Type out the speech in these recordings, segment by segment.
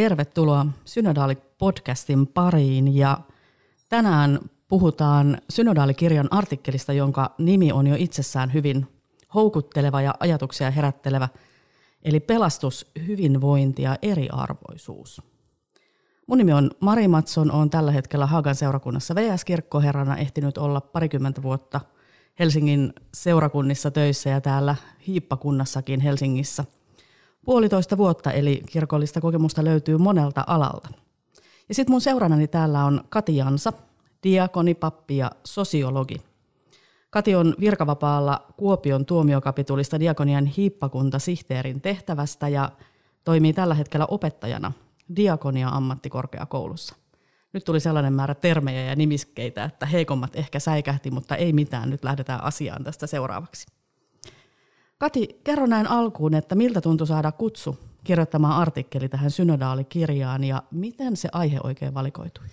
Tervetuloa Synodaali-podcastin pariin ja tänään puhutaan Synodaalikirjan artikkelista, jonka nimi on jo itsessään hyvin houkutteleva ja ajatuksia herättelevä, eli pelastus, hyvinvointi ja eriarvoisuus. Mun nimi on Mari Matson, olen tällä hetkellä Hagan seurakunnassa VS-kirkkoherrana ehtinyt olla parikymmentä vuotta Helsingin seurakunnissa töissä ja täällä Hiippakunnassakin Helsingissä – puolitoista vuotta, eli kirkollista kokemusta löytyy monelta alalta. Ja sitten mun seurannani täällä on Kati Jansa, diakoni, pappi ja sosiologi. Kati on virkavapaalla Kuopion tuomiokapitulista diakonian hiippakunta sihteerin tehtävästä ja toimii tällä hetkellä opettajana diakonia ammattikorkeakoulussa. Nyt tuli sellainen määrä termejä ja nimiskeitä, että heikommat ehkä säikähti, mutta ei mitään. Nyt lähdetään asiaan tästä seuraavaksi. Kati, kerro näin alkuun, että miltä tuntui saada kutsu kirjoittamaan artikkeli tähän synodaalikirjaan ja miten se aihe oikein valikoitui?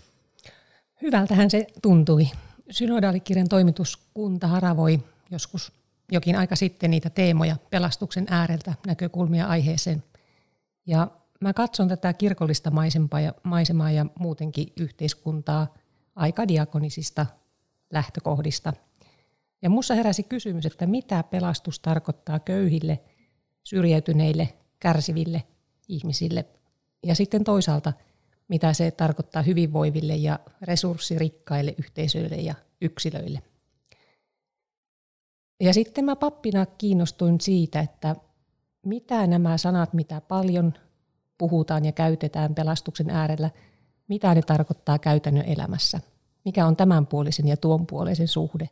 Hyvältähän se tuntui. Synodaalikirjan toimituskunta haravoi joskus jokin aika sitten niitä teemoja pelastuksen ääreltä, näkökulmia aiheeseen. Ja mä katson tätä kirkollista maisemaa ja, maisemaa ja muutenkin yhteiskuntaa aika diakonisista lähtökohdista – ja minussa heräsi kysymys, että mitä pelastus tarkoittaa köyhille, syrjäytyneille, kärsiville ihmisille. Ja sitten toisaalta, mitä se tarkoittaa hyvinvoiville ja resurssirikkaille yhteisöille ja yksilöille. Ja sitten mä pappina kiinnostuin siitä, että mitä nämä sanat, mitä paljon puhutaan ja käytetään pelastuksen äärellä, mitä ne tarkoittaa käytännön elämässä. Mikä on tämänpuolisen ja tuonpuolisen suhde.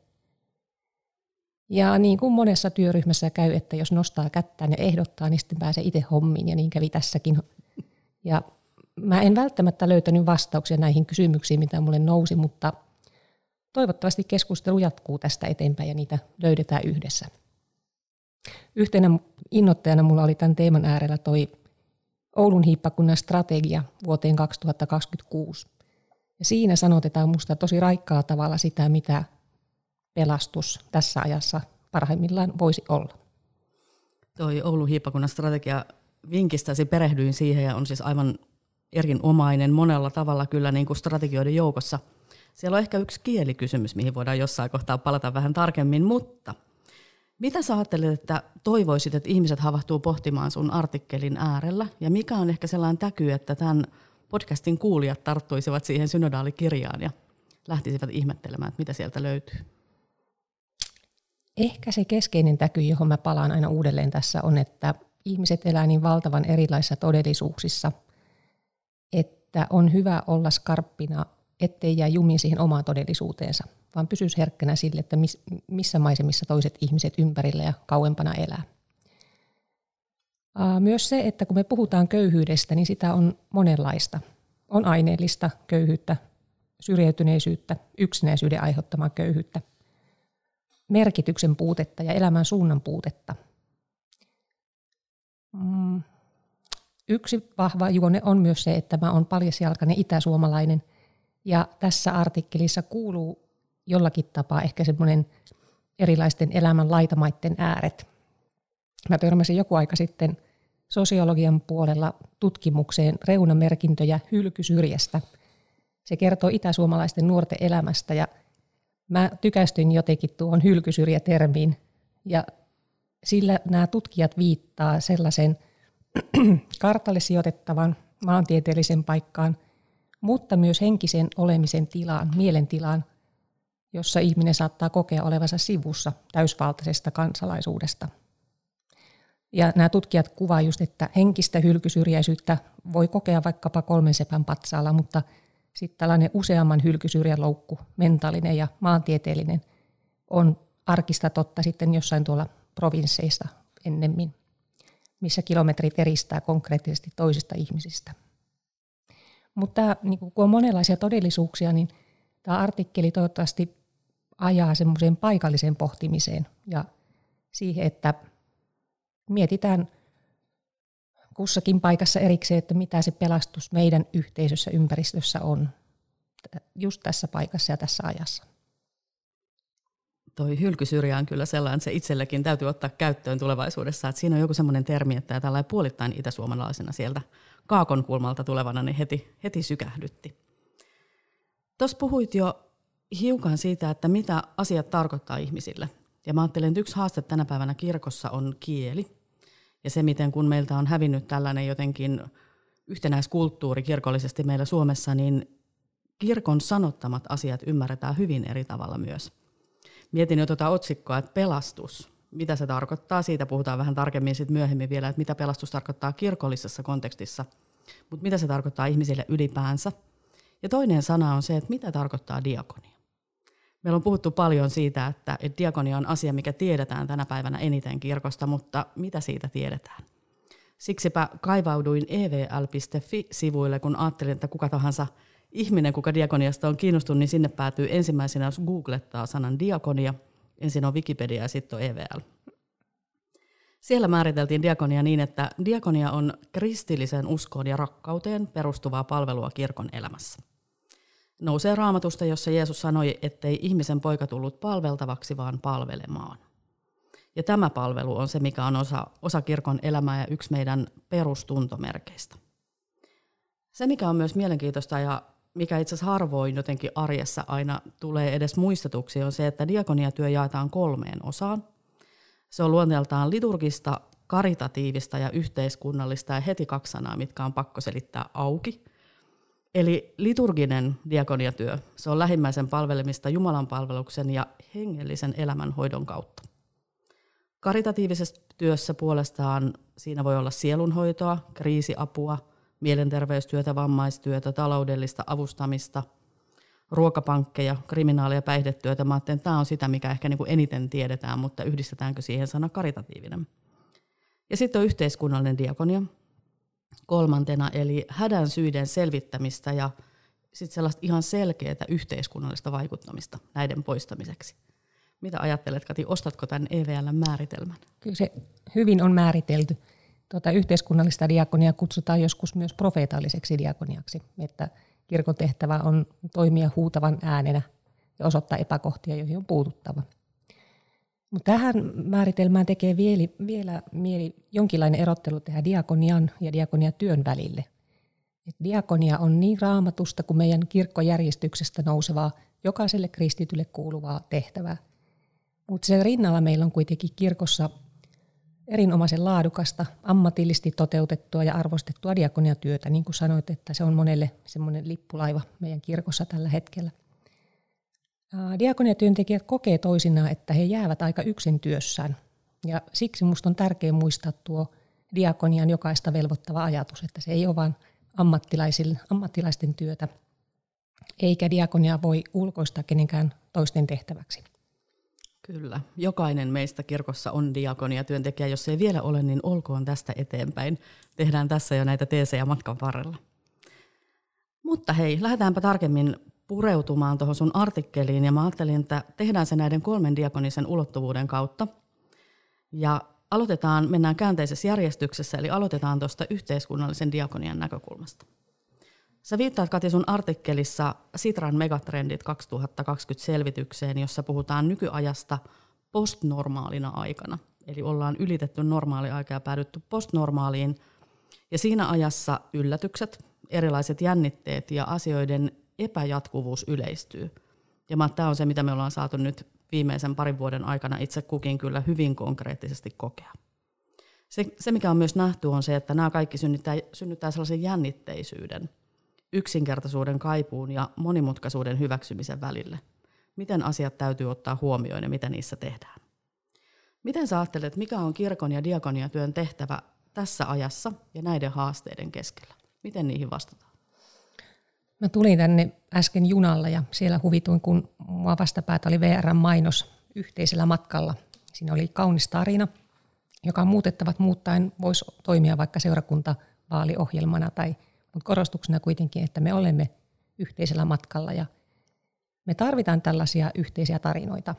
Ja niin kuin monessa työryhmässä käy, että jos nostaa kättään ja ehdottaa, niin sitten pääsee itse hommiin, ja niin kävi tässäkin. Ja mä en välttämättä löytänyt vastauksia näihin kysymyksiin, mitä mulle nousi, mutta toivottavasti keskustelu jatkuu tästä eteenpäin ja niitä löydetään yhdessä. Yhtenä innoittajana mulla oli tämän teeman äärellä toi Oulun hiippakunnan strategia vuoteen 2026. Ja siinä sanotetaan musta tosi raikkaa tavalla sitä, mitä pelastus tässä ajassa parhaimmillaan voisi olla. Toi Oulun hiippakunnan strategia vinkistäsi, perehdyin siihen ja on siis aivan erinomainen monella tavalla kyllä niin kuin strategioiden joukossa. Siellä on ehkä yksi kielikysymys, mihin voidaan jossain kohtaa palata vähän tarkemmin, mutta mitä sä ajattelet, että toivoisit, että ihmiset havahtuu pohtimaan sun artikkelin äärellä? Ja mikä on ehkä sellainen täky, että tämän podcastin kuulijat tarttuisivat siihen synodaalikirjaan ja lähtisivät ihmettelemään, että mitä sieltä löytyy? Ehkä se keskeinen täky, johon mä palaan aina uudelleen tässä, on, että ihmiset elää niin valtavan erilaisissa todellisuuksissa, että on hyvä olla skarppina, ettei jää jumiin siihen omaan todellisuuteensa, vaan pysyisi herkkänä sille, että missä maisemissa toiset ihmiset ympärillä ja kauempana elää. Myös se, että kun me puhutaan köyhyydestä, niin sitä on monenlaista. On aineellista köyhyyttä, syrjäytyneisyyttä, yksinäisyyden aiheuttamaa köyhyyttä – merkityksen puutetta ja elämän suunnan puutetta. Mm. Yksi vahva juone on myös se, että mä olen paljasjalkainen itäsuomalainen ja tässä artikkelissa kuuluu jollakin tapaa ehkä semmoinen erilaisten elämän laitamaiden ääret. Mä törmäsin joku aika sitten sosiologian puolella tutkimukseen reunamerkintöjä hylkysyrjästä. Se kertoo itäsuomalaisten nuorten elämästä ja Mä tykästyin jotenkin tuohon hylkysyrjätermiin ja sillä nämä tutkijat viittaa sellaisen kartalle sijoitettavan maantieteellisen paikkaan, mutta myös henkisen olemisen tilaan, mielentilaan, jossa ihminen saattaa kokea olevansa sivussa täysvaltaisesta kansalaisuudesta. Ja nämä tutkijat kuvaa just, että henkistä hylkysyrjäisyyttä voi kokea vaikkapa kolmen sepän patsaalla, mutta – sitten tällainen useamman hylkysyrjän loukku, mentaalinen ja maantieteellinen, on arkista totta sitten jossain tuolla provinsseista ennemmin, missä kilometrit eristää konkreettisesti toisista ihmisistä. Mutta niin kun on monenlaisia todellisuuksia, niin tämä artikkeli toivottavasti ajaa semmoiseen paikalliseen pohtimiseen ja siihen, että mietitään kussakin paikassa erikseen, että mitä se pelastus meidän yhteisössä, ympäristössä on just tässä paikassa ja tässä ajassa. Toi hylkysyrjä on kyllä sellainen, että se itsellekin täytyy ottaa käyttöön tulevaisuudessa. Että siinä on joku semmoinen termi, että tällainen puolittain itäsuomalaisena sieltä kaakon kulmalta tulevana, niin heti, heti sykähdytti. Tuossa puhuit jo hiukan siitä, että mitä asiat tarkoittaa ihmisille. Ja mä ajattelen, että yksi haaste tänä päivänä kirkossa on kieli. Ja se, miten kun meiltä on hävinnyt tällainen jotenkin yhtenäiskulttuuri kirkollisesti meillä Suomessa, niin kirkon sanottamat asiat ymmärretään hyvin eri tavalla myös. Mietin jo tuota otsikkoa, että pelastus, mitä se tarkoittaa. Siitä puhutaan vähän tarkemmin sit myöhemmin vielä, että mitä pelastus tarkoittaa kirkollisessa kontekstissa, mutta mitä se tarkoittaa ihmisille ylipäänsä. Ja toinen sana on se, että mitä tarkoittaa diakonia. Meillä on puhuttu paljon siitä, että, diakonia on asia, mikä tiedetään tänä päivänä eniten kirkosta, mutta mitä siitä tiedetään? Siksipä kaivauduin evl.fi-sivuille, kun ajattelin, että kuka tahansa ihminen, kuka diakoniasta on kiinnostunut, niin sinne päätyy ensimmäisenä, jos googlettaa sanan diakonia. Ensin on Wikipedia ja sitten on EVL. Siellä määriteltiin diakonia niin, että diakonia on kristillisen uskoon ja rakkauteen perustuvaa palvelua kirkon elämässä nousee raamatusta, jossa Jeesus sanoi, ettei ihmisen poika tullut palveltavaksi, vaan palvelemaan. Ja tämä palvelu on se, mikä on osa, osa kirkon elämää ja yksi meidän perustuntomerkeistä. Se, mikä on myös mielenkiintoista ja mikä itse asiassa harvoin jotenkin arjessa aina tulee edes muistetuksi, on se, että diakoniatyö jaetaan kolmeen osaan. Se on luonteeltaan liturgista, karitatiivista ja yhteiskunnallista ja heti kaksi sanaa, mitkä on pakko selittää auki – Eli liturginen diakoniatyö, se on lähimmäisen palvelemista Jumalan palveluksen ja hengellisen elämän hoidon kautta. Karitatiivisessa työssä puolestaan siinä voi olla sielunhoitoa, kriisiapua, mielenterveystyötä, vammaistyötä, taloudellista avustamista, ruokapankkeja, kriminaali- ja päihdetyötä. Mä että tämä on sitä, mikä ehkä niin kuin eniten tiedetään, mutta yhdistetäänkö siihen sana karitatiivinen. Ja sitten on yhteiskunnallinen diakonia, kolmantena, eli hädän syiden selvittämistä ja sitten sellaista ihan selkeää yhteiskunnallista vaikuttamista näiden poistamiseksi. Mitä ajattelet, Kati, ostatko tämän EVL-määritelmän? Kyllä se hyvin on määritelty. Tuota, yhteiskunnallista diakonia kutsutaan joskus myös profeetalliseksi diakoniaksi, että kirkon tehtävä on toimia huutavan äänenä ja osoittaa epäkohtia, joihin on puututtava. Mutta tähän määritelmään tekee vielä, vielä mieli jonkinlainen erottelu tehdä diakonian ja diakoniatyön välille. Et diakonia on niin raamatusta kuin meidän kirkkojärjestyksestä nousevaa, jokaiselle kristitylle kuuluvaa tehtävää. Mutta sen rinnalla meillä on kuitenkin kirkossa erinomaisen laadukasta, ammatillisesti toteutettua ja arvostettua diakoniatyötä, niin kuin sanoit, että se on monelle semmoinen lippulaiva meidän kirkossa tällä hetkellä – Diakoniatyöntekijät kokee toisinaan, että he jäävät aika yksin työssään. Ja siksi minusta on tärkeää muistaa tuo diakonian jokaista velvoittava ajatus, että se ei ole vain ammattilaisten työtä, eikä diakonia voi ulkoistaa kenenkään toisten tehtäväksi. Kyllä. Jokainen meistä kirkossa on diakonia työntekijä. Jos ei vielä ole, niin olkoon tästä eteenpäin. Tehdään tässä jo näitä teesejä matkan varrella. Mutta hei, lähdetäänpä tarkemmin pureutumaan tuohon sun artikkeliin ja mä ajattelin, että tehdään se näiden kolmen diakonisen ulottuvuuden kautta. Ja aloitetaan, mennään käänteisessä järjestyksessä, eli aloitetaan tuosta yhteiskunnallisen diakonian näkökulmasta. Sä viittaat Kati sun artikkelissa Sitran megatrendit 2020 selvitykseen, jossa puhutaan nykyajasta postnormaalina aikana. Eli ollaan ylitetty normaali aika ja päädytty postnormaaliin. Ja siinä ajassa yllätykset, erilaiset jännitteet ja asioiden epäjatkuvuus yleistyy. Ja tämä on se, mitä me ollaan saatu nyt viimeisen parin vuoden aikana itse kukin kyllä hyvin konkreettisesti kokea. Se, se mikä on myös nähty, on se, että nämä kaikki synnyttää, synnyttää sellaisen jännitteisyyden, yksinkertaisuuden kaipuun ja monimutkaisuuden hyväksymisen välille. Miten asiat täytyy ottaa huomioon ja mitä niissä tehdään. Miten sä ajattelet, mikä on kirkon ja diakoniatyön tehtävä tässä ajassa ja näiden haasteiden keskellä? Miten niihin vastataan? Mä tulin tänne äsken junalla ja siellä huvituin, kun mua vastapäätä oli VR-mainos yhteisellä matkalla. Siinä oli kaunis tarina, joka muutettavat muuttaen voisi toimia vaikka seurakuntavaaliohjelmana tai mutta korostuksena kuitenkin, että me olemme yhteisellä matkalla ja me tarvitaan tällaisia yhteisiä tarinoita.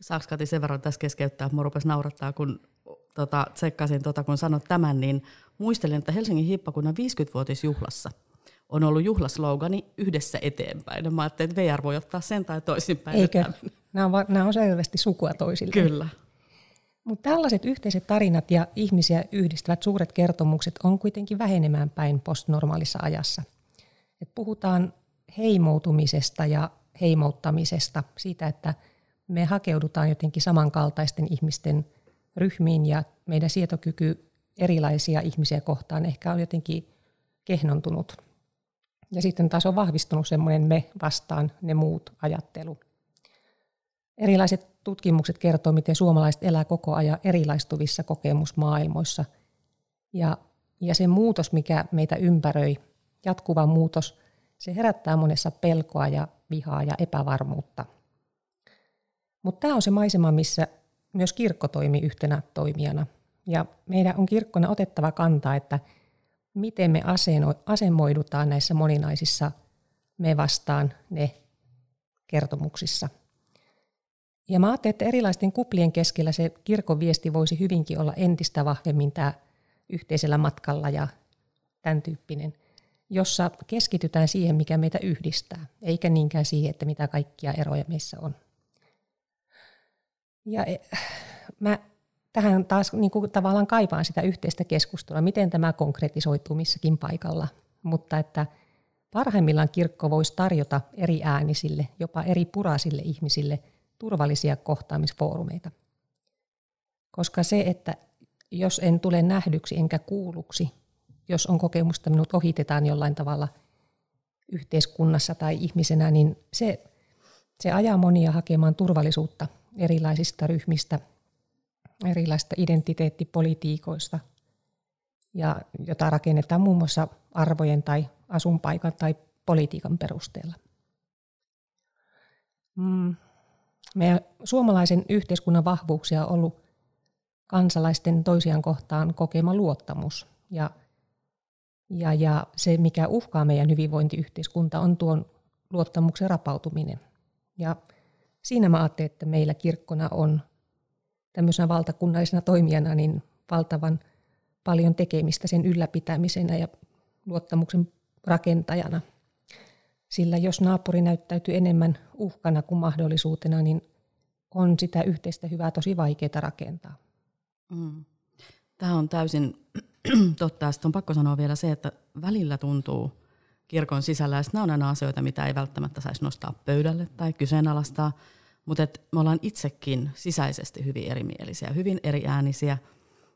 Saanko Kati sen verran tässä keskeyttää, että rupesi naurattaa, kun tota, tsekkasin, tota, kun sanot tämän, niin muistelin, että Helsingin hippakunnan 50-vuotisjuhlassa on ollut juhlaslogani yhdessä eteenpäin. Ja mä ajattelin, että VR voi ottaa sen tai toisinpäin. Eikö? Nämä on, nämä on selvästi sukua toisille. Kyllä. Mutta tällaiset yhteiset tarinat ja ihmisiä yhdistävät suuret kertomukset on kuitenkin vähenemään päin postnormaalissa ajassa. Et puhutaan heimoutumisesta ja heimouttamisesta, siitä, että me hakeudutaan jotenkin samankaltaisten ihmisten ryhmiin ja meidän sietokyky erilaisia ihmisiä kohtaan ehkä on jotenkin kehnontunut. Ja sitten taas on vahvistunut semmoinen me vastaan ne muut ajattelu. Erilaiset tutkimukset kertoo, miten suomalaiset elää koko ajan erilaistuvissa kokemusmaailmoissa. Ja, ja se muutos, mikä meitä ympäröi, jatkuva muutos, se herättää monessa pelkoa ja vihaa ja epävarmuutta. Mutta tämä on se maisema, missä myös kirkko toimii yhtenä toimijana. Ja meidän on kirkkona otettava kantaa, että miten me asemoidutaan näissä moninaisissa me vastaan ne kertomuksissa – ja mä ajattelin, että erilaisten kuplien keskellä se kirkon viesti voisi hyvinkin olla entistä vahvemmin tämä yhteisellä matkalla ja tämän tyyppinen, jossa keskitytään siihen, mikä meitä yhdistää, eikä niinkään siihen, että mitä kaikkia eroja meissä on. Ja e, mä tähän taas niin kuin tavallaan kaipaan sitä yhteistä keskustelua, miten tämä konkretisoituu missäkin paikalla, mutta että parhaimmillaan kirkko voisi tarjota eri äänisille, jopa eri puraisille ihmisille – turvallisia kohtaamisfoorumeita. Koska se, että jos en tule nähdyksi enkä kuulluksi, jos on kokemusta, minut ohitetaan jollain tavalla yhteiskunnassa tai ihmisenä, niin se, se ajaa monia hakemaan turvallisuutta erilaisista ryhmistä, erilaisista identiteettipolitiikoista, ja jota rakennetaan muun muassa arvojen tai asunpaikan tai politiikan perusteella. Mm. Meidän suomalaisen yhteiskunnan vahvuuksia on ollut kansalaisten toisiaan kohtaan kokema luottamus. Ja, ja, ja se, mikä uhkaa meidän hyvinvointiyhteiskunta, on tuon luottamuksen rapautuminen. Ja siinä mä ajattelin, että meillä kirkkona on tämmöisenä valtakunnallisena toimijana niin valtavan paljon tekemistä sen ylläpitämisenä ja luottamuksen rakentajana – sillä jos naapuri näyttäytyy enemmän uhkana kuin mahdollisuutena, niin on sitä yhteistä hyvää tosi vaikeaa rakentaa. Mm. Tämä on täysin totta. Sitten on pakko sanoa vielä se, että välillä tuntuu kirkon sisällä, että nämä on aina asioita, mitä ei välttämättä saisi nostaa pöydälle tai kyseenalaistaa, mutta me ollaan itsekin sisäisesti hyvin erimielisiä, hyvin eriäänisiä,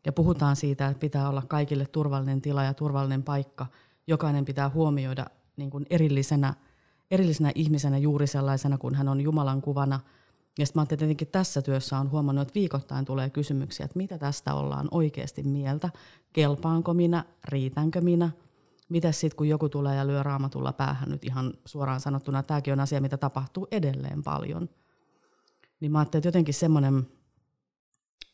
ja puhutaan siitä, että pitää olla kaikille turvallinen tila ja turvallinen paikka. Jokainen pitää huomioida niin kuin erillisenä, erillisenä ihmisenä juuri sellaisena, kun hän on Jumalan kuvana. Ja sitten mä että tietenkin tässä työssä on huomannut, että viikoittain tulee kysymyksiä, että mitä tästä ollaan oikeasti mieltä, kelpaanko minä, riitänkö minä, mitä sitten kun joku tulee ja lyö raamatulla päähän nyt ihan suoraan sanottuna, tämäkin on asia, mitä tapahtuu edelleen paljon. Niin mä ajattelin, että jotenkin semmoinen,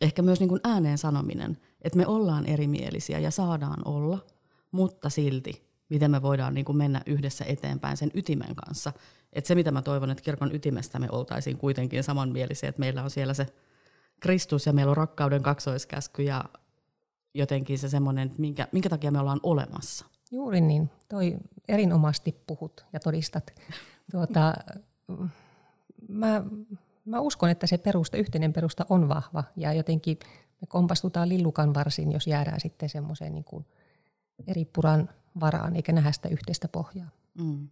ehkä myös niin kuin ääneen sanominen, että me ollaan erimielisiä ja saadaan olla, mutta silti miten me voidaan niin kuin mennä yhdessä eteenpäin sen ytimen kanssa. Et se, mitä mä toivon, että kirkon ytimestä me oltaisiin kuitenkin samanmielisiä, että meillä on siellä se Kristus ja meillä on rakkauden kaksoiskäsky ja jotenkin se semmoinen, että minkä, minkä takia me ollaan olemassa. Juuri niin. Toi erinomaisesti puhut ja todistat. Tuota, mä, mä uskon, että se perusta, yhteinen perusta on vahva ja jotenkin me kompastutaan lillukan varsin, jos jäädään sitten semmoiseen niin kuin eri puran varaan, eikä nähdä sitä yhteistä pohjaa. Mm.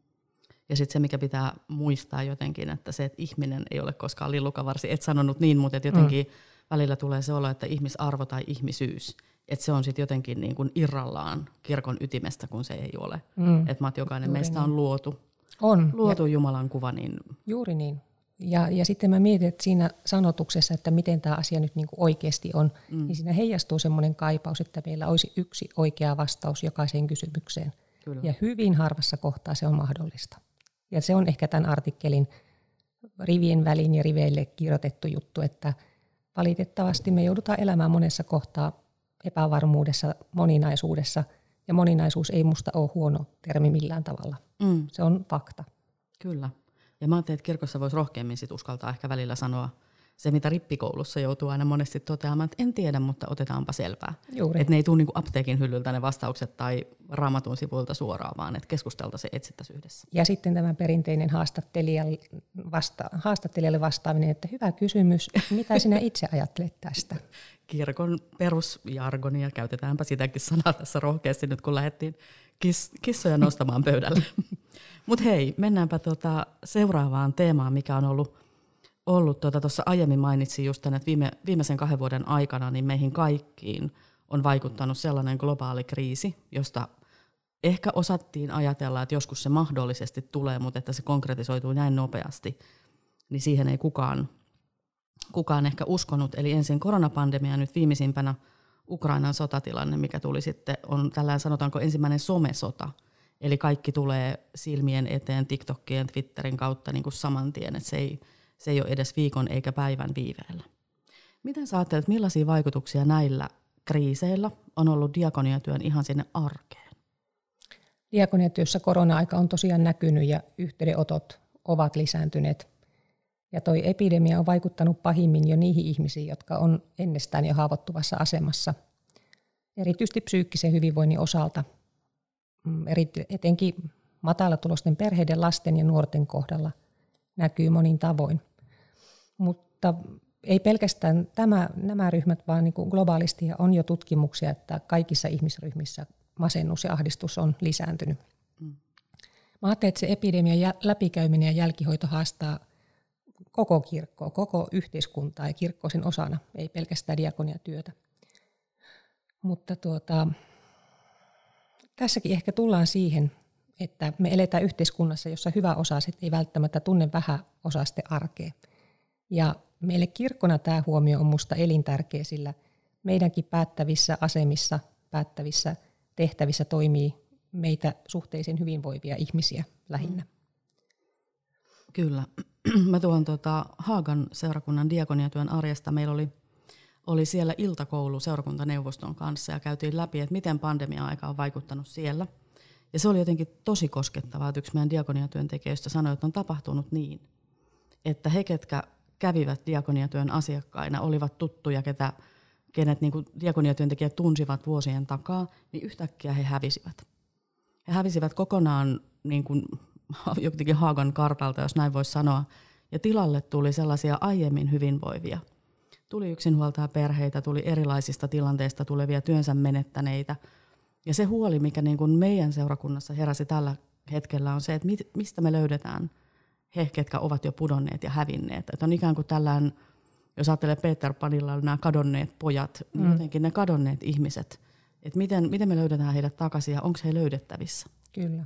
Ja sitten se, mikä pitää muistaa jotenkin, että se, että ihminen ei ole koskaan lillukavarsi, et sanonut niin, mutta jotenkin mm. välillä tulee se olo, että ihmisarvo tai ihmisyys, että se on sitten jotenkin niin kuin irrallaan kirkon ytimestä, kun se ei ole. Mm. Että jokainen Juuri meistä niin. on luotu, on. luotu ja, Jumalan kuva. Niin... Juuri niin. Ja, ja sitten mä mietin, että siinä sanotuksessa, että miten tämä asia nyt niin oikeasti on, mm. niin siinä heijastuu semmoinen kaipaus, että meillä olisi yksi oikea vastaus jokaiseen kysymykseen. Kyllä. Ja hyvin harvassa kohtaa se on mahdollista. Ja se on ehkä tämän artikkelin rivien väliin ja riveille kirjoitettu juttu, että valitettavasti me joudutaan elämään monessa kohtaa epävarmuudessa, moninaisuudessa, Ja moninaisuus ei musta ole huono termi millään tavalla. Mm, Se on fakta. kyllä. Ja mä ajattelin, että kirkossa voisi rohkeammin sit uskaltaa ehkä välillä sanoa se, mitä rippikoulussa joutuu aina monesti toteamaan, että en tiedä, mutta otetaanpa selvää. Että ne ei tule niinku apteekin hyllyltä ne vastaukset tai raamatun sivuilta suoraan, vaan että keskusteltaisiin etsittäisiin yhdessä. Ja sitten tämä perinteinen haastattelijalle, vasta, haastattelijalle vastaaminen, että hyvä kysymys, mitä sinä itse ajattelet tästä? Kirkon perusjargonia, käytetäänpä sitäkin sanaa tässä rohkeasti nyt, kun lähdettiin kis, kissoja nostamaan pöydälle. Mutta hei, mennäänpä tota seuraavaan teemaan, mikä on ollut ollut tuossa tota, aiemmin mainitsin just tämän, että viime, viimeisen kahden vuoden aikana niin meihin kaikkiin on vaikuttanut sellainen globaali kriisi, josta ehkä osattiin ajatella, että joskus se mahdollisesti tulee, mutta että se konkretisoituu näin nopeasti, niin siihen ei kukaan, kukaan ehkä uskonut. Eli ensin koronapandemia nyt viimeisimpänä Ukrainan sotatilanne, mikä tuli sitten, on tällainen sanotaanko ensimmäinen somesota. Eli kaikki tulee silmien eteen TikTokien, Twitterin kautta niin kuin saman tien, että se ei, se ei ole edes viikon eikä päivän viiveellä. Miten sä ajattelet, millaisia vaikutuksia näillä kriiseillä on ollut diakoniatyön ihan sinne arkeen? Diakoniatyössä korona-aika on tosiaan näkynyt ja yhteydenotot ovat lisääntyneet. Ja toi epidemia on vaikuttanut pahimmin jo niihin ihmisiin, jotka on ennestään jo haavoittuvassa asemassa. Erityisesti psyykkisen hyvinvoinnin osalta, mm, etenkin matalatulosten perheiden, lasten ja nuorten kohdalla näkyy monin tavoin. Mutta ei pelkästään tämä, nämä ryhmät, vaan niin kuin globaalisti on jo tutkimuksia, että kaikissa ihmisryhmissä masennus ja ahdistus on lisääntynyt. Mm. Mä ajattelen, että se epidemian läpikäyminen ja jälkihoito haastaa koko kirkkoa, koko yhteiskuntaa ja kirkkoa sen osana, ei pelkästään diakoniatyötä. Mutta tuota, tässäkin ehkä tullaan siihen, että me eletään yhteiskunnassa, jossa hyvä osaiset ei välttämättä tunne vähän osasten arkea. Ja meille kirkkona tämä huomio on minusta elintärkeä, sillä meidänkin päättävissä asemissa, päättävissä tehtävissä toimii meitä suhteellisen hyvinvoivia ihmisiä lähinnä. Kyllä. Mä tuon tuota Haagan seurakunnan diakoniatyön arjesta. Meillä oli, oli siellä iltakoulu seurakuntaneuvoston kanssa ja käytiin läpi, että miten pandemia-aika on vaikuttanut siellä. Ja se oli jotenkin tosi koskettavaa, että yksi meidän diakoniatyöntekijöistä sanoi, että on tapahtunut niin, että he, ketkä kävivät diakoniatyön asiakkaina, olivat tuttuja, ketä, kenet niin diakoniatyöntekijät tunsivat vuosien takaa, niin yhtäkkiä he hävisivät. He hävisivät kokonaan niin kuin, jotenkin Haagan kartalta, jos näin voisi sanoa, ja tilalle tuli sellaisia aiemmin hyvinvoivia. Tuli yksinhuoltaja perheitä, tuli erilaisista tilanteista tulevia työnsä menettäneitä. Ja se huoli, mikä niin kuin meidän seurakunnassa heräsi tällä hetkellä, on se, että mistä me löydetään – he, ketkä ovat jo pudonneet ja hävinneet. Että on ikään kuin tällään, jos ajattelee Peter Panilla nämä kadonneet pojat, niin mm. jotenkin ne kadonneet ihmiset, että miten, miten me löydetään heidät takaisin ja onko he löydettävissä? Kyllä.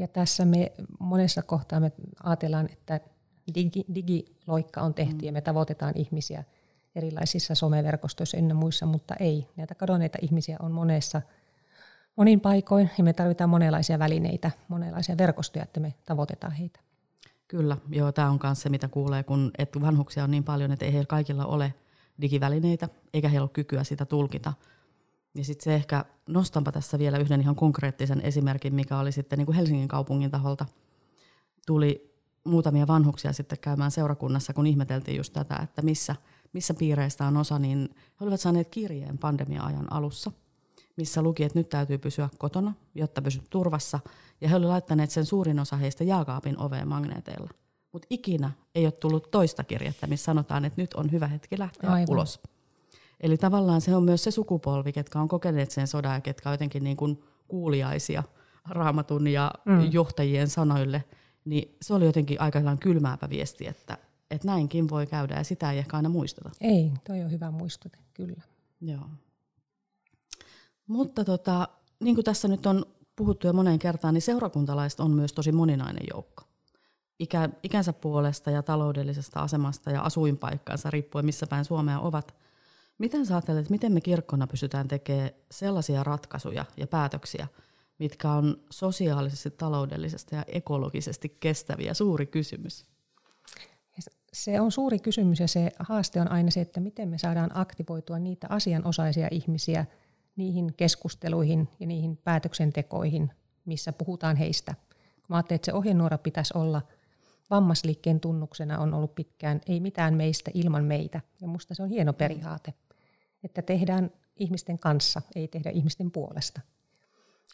Ja tässä me monessa kohtaa me ajatellaan, että digi, digiloikka on tehty mm. ja me tavoitetaan ihmisiä erilaisissa someverkostoissa ynnä muissa, mutta ei. Näitä kadonneita ihmisiä on monessa, monin paikoin ja me tarvitaan monenlaisia välineitä, monenlaisia verkostoja, että me tavoitetaan heitä. Kyllä, joo, tämä on myös se, mitä kuulee, kun että vanhuksia on niin paljon, että ei heillä kaikilla ole digivälineitä, eikä heillä ole kykyä sitä tulkita. Ja sitten se ehkä, nostanpa tässä vielä yhden ihan konkreettisen esimerkin, mikä oli sitten niin kuin Helsingin kaupungin taholta. Tuli muutamia vanhuksia sitten käymään seurakunnassa, kun ihmeteltiin just tätä, että missä, missä piireistä on osa, niin he olivat saaneet kirjeen pandemia-ajan alussa – missä luki, että nyt täytyy pysyä kotona, jotta pysyt turvassa. Ja he olivat laittaneet sen suurin osa heistä jääkaapin oveen magneeteilla. Mutta ikinä ei ole tullut toista kirjettä, missä sanotaan, että nyt on hyvä hetki lähteä Aivan. ulos. Eli tavallaan se on myös se sukupolvi, ketkä on kokeneet sen sodan ja ketkä on jotenkin niin kuin kuuliaisia raamatun ja mm. johtajien sanoille. Niin se oli jotenkin aika kylmääpä viesti, että, että näinkin voi käydä ja sitä ei ehkä aina muisteta. Ei, toi on hyvä muistute, kyllä. Joo. Mutta tota, niin kuin tässä nyt on puhuttu jo moneen kertaan, niin seurakuntalaiset on myös tosi moninainen joukko. Ikä, ikänsä puolesta ja taloudellisesta asemasta ja asuinpaikkaansa riippuen missä päin Suomea ovat. Miten sä ajattelet, miten me kirkkona pystytään tekemään sellaisia ratkaisuja ja päätöksiä, mitkä on sosiaalisesti, taloudellisesti ja ekologisesti kestäviä? Suuri kysymys. Se on suuri kysymys ja se haaste on aina se, että miten me saadaan aktivoitua niitä asianosaisia ihmisiä – niihin keskusteluihin ja niihin päätöksentekoihin, missä puhutaan heistä. Mä ajattelin, että se ohjenuora pitäisi olla vammasliikkeen tunnuksena on ollut pitkään ei mitään meistä ilman meitä. Ja musta se on hieno periaate, että tehdään ihmisten kanssa, ei tehdä ihmisten puolesta.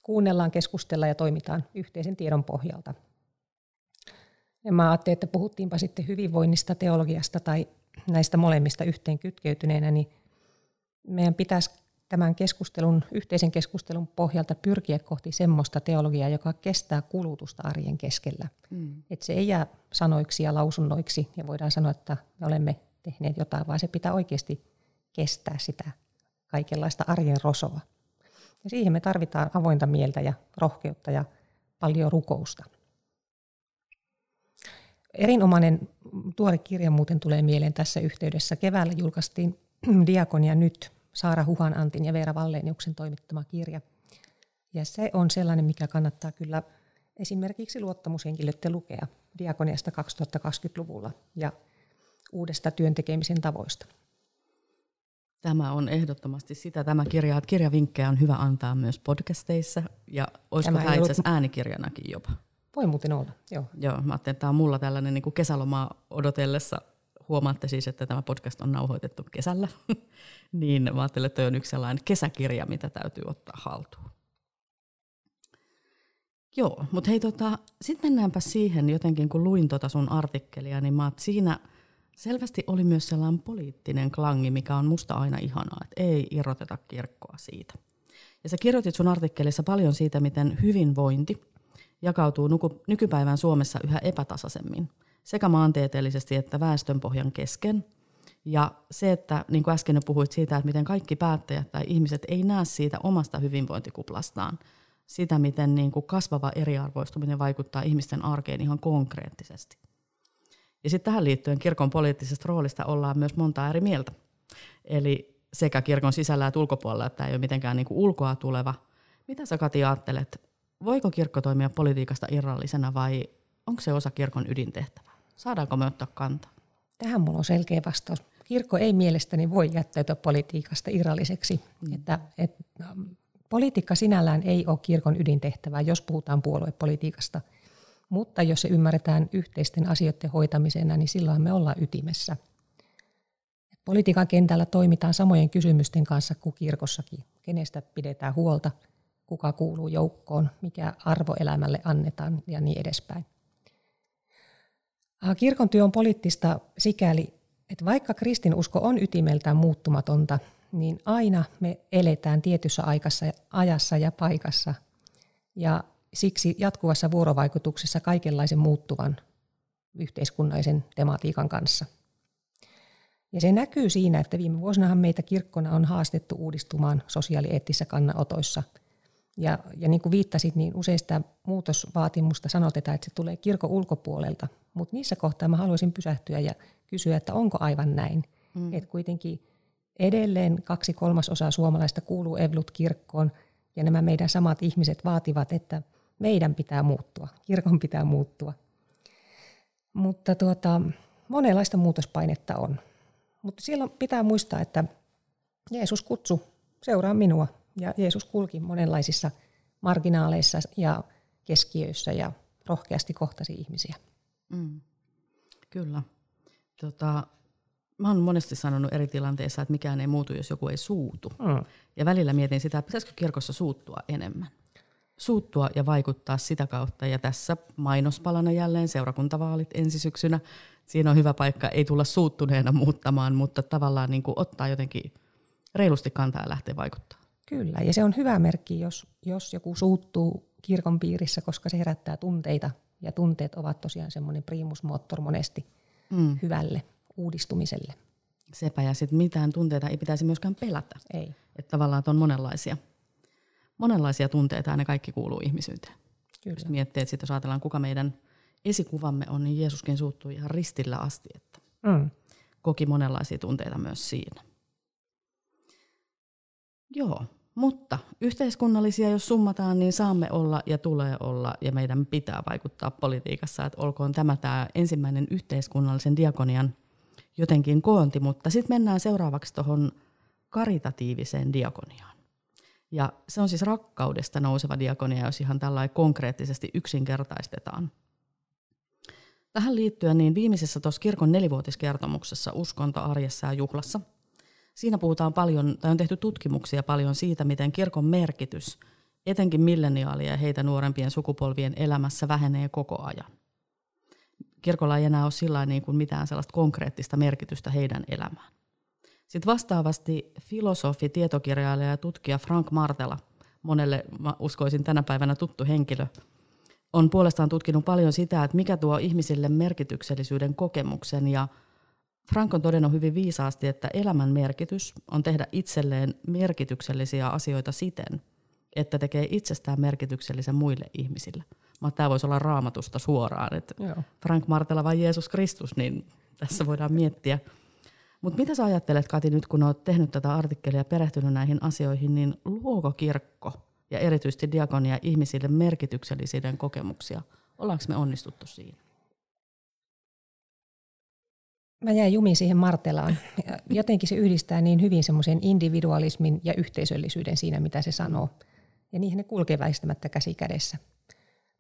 Kuunnellaan, keskustellaan ja toimitaan yhteisen tiedon pohjalta. Ja mä ajattelin, että puhuttiinpa sitten hyvinvoinnista, teologiasta tai näistä molemmista yhteen kytkeytyneenä, niin meidän pitäisi tämän keskustelun, yhteisen keskustelun pohjalta pyrkiä kohti semmoista teologiaa, joka kestää kulutusta arjen keskellä. Mm. Että se ei jää sanoiksi ja lausunnoiksi ja voidaan sanoa, että me olemme tehneet jotain, vaan se pitää oikeasti kestää sitä kaikenlaista arjen rosoa. Ja siihen me tarvitaan avointa mieltä ja rohkeutta ja paljon rukousta. Erinomainen tuore kirja muuten tulee mieleen tässä yhteydessä. Keväällä julkaistiin Diakonia nyt, Saara Huhan Antin ja Veera Valleniuksen toimittama kirja. Ja se on sellainen, mikä kannattaa kyllä esimerkiksi luottamushenkilöiden lukea Diakoniasta 2020-luvulla ja uudesta työntekemisen tavoista. Tämä on ehdottomasti sitä, tämä kirja, että kirjavinkkejä on hyvä antaa myös podcasteissa, ja olisiko tämä, itse asiassa äänikirjanakin jopa? Voi muuten olla, joo. Joo, mä ajattelin, että tämä on mulla tällainen niin kuin kesälomaa odotellessa. Huomaatte siis, että tämä podcast on nauhoitettu kesällä. niin mä ajattelin, että on yksi sellainen kesäkirja, mitä täytyy ottaa haltuun. Joo, mutta hei tota, sitten mennäänpä siihen jotenkin, kun luin tota sun artikkelia, niin mä siinä selvästi oli myös sellainen poliittinen klangi, mikä on musta aina ihanaa, että ei irroteta kirkkoa siitä. Ja sä kirjoitit sun artikkelissa paljon siitä, miten hyvinvointi jakautuu nykypäivän Suomessa yhä epätasaisemmin, sekä maantieteellisesti että väestönpohjan kesken. Ja se, että niin kuin äsken puhuit siitä, että miten kaikki päättäjät tai ihmiset ei näe siitä omasta hyvinvointikuplastaan, sitä, miten niin kuin kasvava eriarvoistuminen vaikuttaa ihmisten arkeen ihan konkreettisesti. Ja sitten tähän liittyen kirkon poliittisesta roolista ollaan myös monta eri mieltä. Eli sekä kirkon sisällä että ulkopuolella, että tämä ei ole mitenkään niin kuin ulkoa tuleva. Mitä sä Kati ajattelet, voiko kirkko toimia politiikasta irrallisena vai onko se osa kirkon ydintehtävää? Saadaanko me ottaa kantaa? Tähän mulla on selkeä vastaus. Kirkko ei mielestäni voi jättäytyä politiikasta irralliseksi. Mm. Että, et, ähm, politiikka sinällään ei ole kirkon ydintehtävää, jos puhutaan puoluepolitiikasta. Mutta jos se ymmärretään yhteisten asioiden hoitamisena, niin silloin me ollaan ytimessä. Politiikan kentällä toimitaan samojen kysymysten kanssa kuin kirkossakin. Kenestä pidetään huolta – kuka kuuluu joukkoon, mikä arvo elämälle annetaan ja niin edespäin. Kirkon työ on poliittista sikäli, että vaikka kristinusko on ytimeltään muuttumatonta, niin aina me eletään tietyssä aikassa, ajassa ja paikassa. Ja siksi jatkuvassa vuorovaikutuksessa kaikenlaisen muuttuvan yhteiskunnallisen tematiikan kanssa. Ja se näkyy siinä, että viime vuosinahan meitä kirkkona on haastettu uudistumaan sosiaalieettisissä kannanotoissa – ja, ja niin kuin viittasit, niin usein sitä muutosvaatimusta sanotetaan, että se tulee kirkon ulkopuolelta. Mutta niissä kohtaa mä haluaisin pysähtyä ja kysyä, että onko aivan näin. Mm. Että kuitenkin edelleen kaksi kolmasosaa suomalaista kuuluu Evlut-kirkkoon ja nämä meidän samat ihmiset vaativat, että meidän pitää muuttua, kirkon pitää muuttua. Mutta tuota, monenlaista muutospainetta on. Mutta silloin pitää muistaa, että Jeesus kutsu, seuraa minua, ja Jeesus kulki monenlaisissa marginaaleissa ja keskiöissä ja rohkeasti kohtasi ihmisiä. Mm. Kyllä. Tota, mä oon monesti sanonut eri tilanteissa, että mikään ei muutu, jos joku ei suutu. Mm. Ja välillä mietin sitä, että pitäisikö kirkossa suuttua enemmän. Suuttua ja vaikuttaa sitä kautta. Ja tässä mainospalana jälleen seurakuntavaalit ensi syksynä. Siinä on hyvä paikka, ei tulla suuttuneena muuttamaan, mutta tavallaan niin kuin ottaa jotenkin reilusti kantaa ja lähteä vaikuttaa. Kyllä, ja se on hyvä merkki, jos, jos joku suuttuu kirkon piirissä, koska se herättää tunteita, ja tunteet ovat tosiaan semmoinen primusmoottor monesti mm. hyvälle uudistumiselle. Sepä, ja sitten mitään tunteita ei pitäisi myöskään pelätä. Ei. Että tavallaan että on monenlaisia, monenlaisia tunteita, ja ne kaikki kuuluu ihmisyyteen. Kyllä. Jos miettii, että jos ajatellaan, kuka meidän esikuvamme on, niin Jeesuskin suuttui ihan ristillä asti, että mm. koki monenlaisia tunteita myös siinä. Joo, mutta yhteiskunnallisia, jos summataan, niin saamme olla ja tulee olla ja meidän pitää vaikuttaa politiikassa. Että olkoon tämä tämä ensimmäinen yhteiskunnallisen diakonian jotenkin koonti, mutta sitten mennään seuraavaksi tuohon karitatiiviseen diakoniaan. Ja se on siis rakkaudesta nouseva diakonia, jos ihan tällainen konkreettisesti yksinkertaistetaan. Tähän liittyen niin viimeisessä tuossa kirkon nelivuotiskertomuksessa Uskonto arjessa ja juhlassa, siinä puhutaan paljon, tai on tehty tutkimuksia paljon siitä, miten kirkon merkitys, etenkin milleniaalia ja heitä nuorempien sukupolvien elämässä vähenee koko ajan. Kirkolla ei enää ole sillä niin kuin mitään sellaista konkreettista merkitystä heidän elämään. Sitten vastaavasti filosofi, tietokirjailija ja tutkija Frank Martela, monelle mä uskoisin tänä päivänä tuttu henkilö, on puolestaan tutkinut paljon sitä, että mikä tuo ihmisille merkityksellisyyden kokemuksen ja Frank on todennut hyvin viisaasti, että elämän merkitys on tehdä itselleen merkityksellisiä asioita siten, että tekee itsestään merkityksellisen muille ihmisille. Mä tämä voisi olla raamatusta suoraan, että Joo. Frank Martela vai Jeesus Kristus, niin tässä voidaan miettiä. Mutta mitä sä ajattelet, Kati, nyt kun olet tehnyt tätä artikkelia ja perehtynyt näihin asioihin, niin luoko kirkko ja erityisesti diakonia ihmisille merkityksellisyyden kokemuksia? Ollaanko me onnistuttu siinä? Mä jäin jumiin siihen Martelaan. Jotenkin se yhdistää niin hyvin semmoisen individualismin ja yhteisöllisyyden siinä, mitä se sanoo. Ja niihin ne kulkee väistämättä käsi kädessä.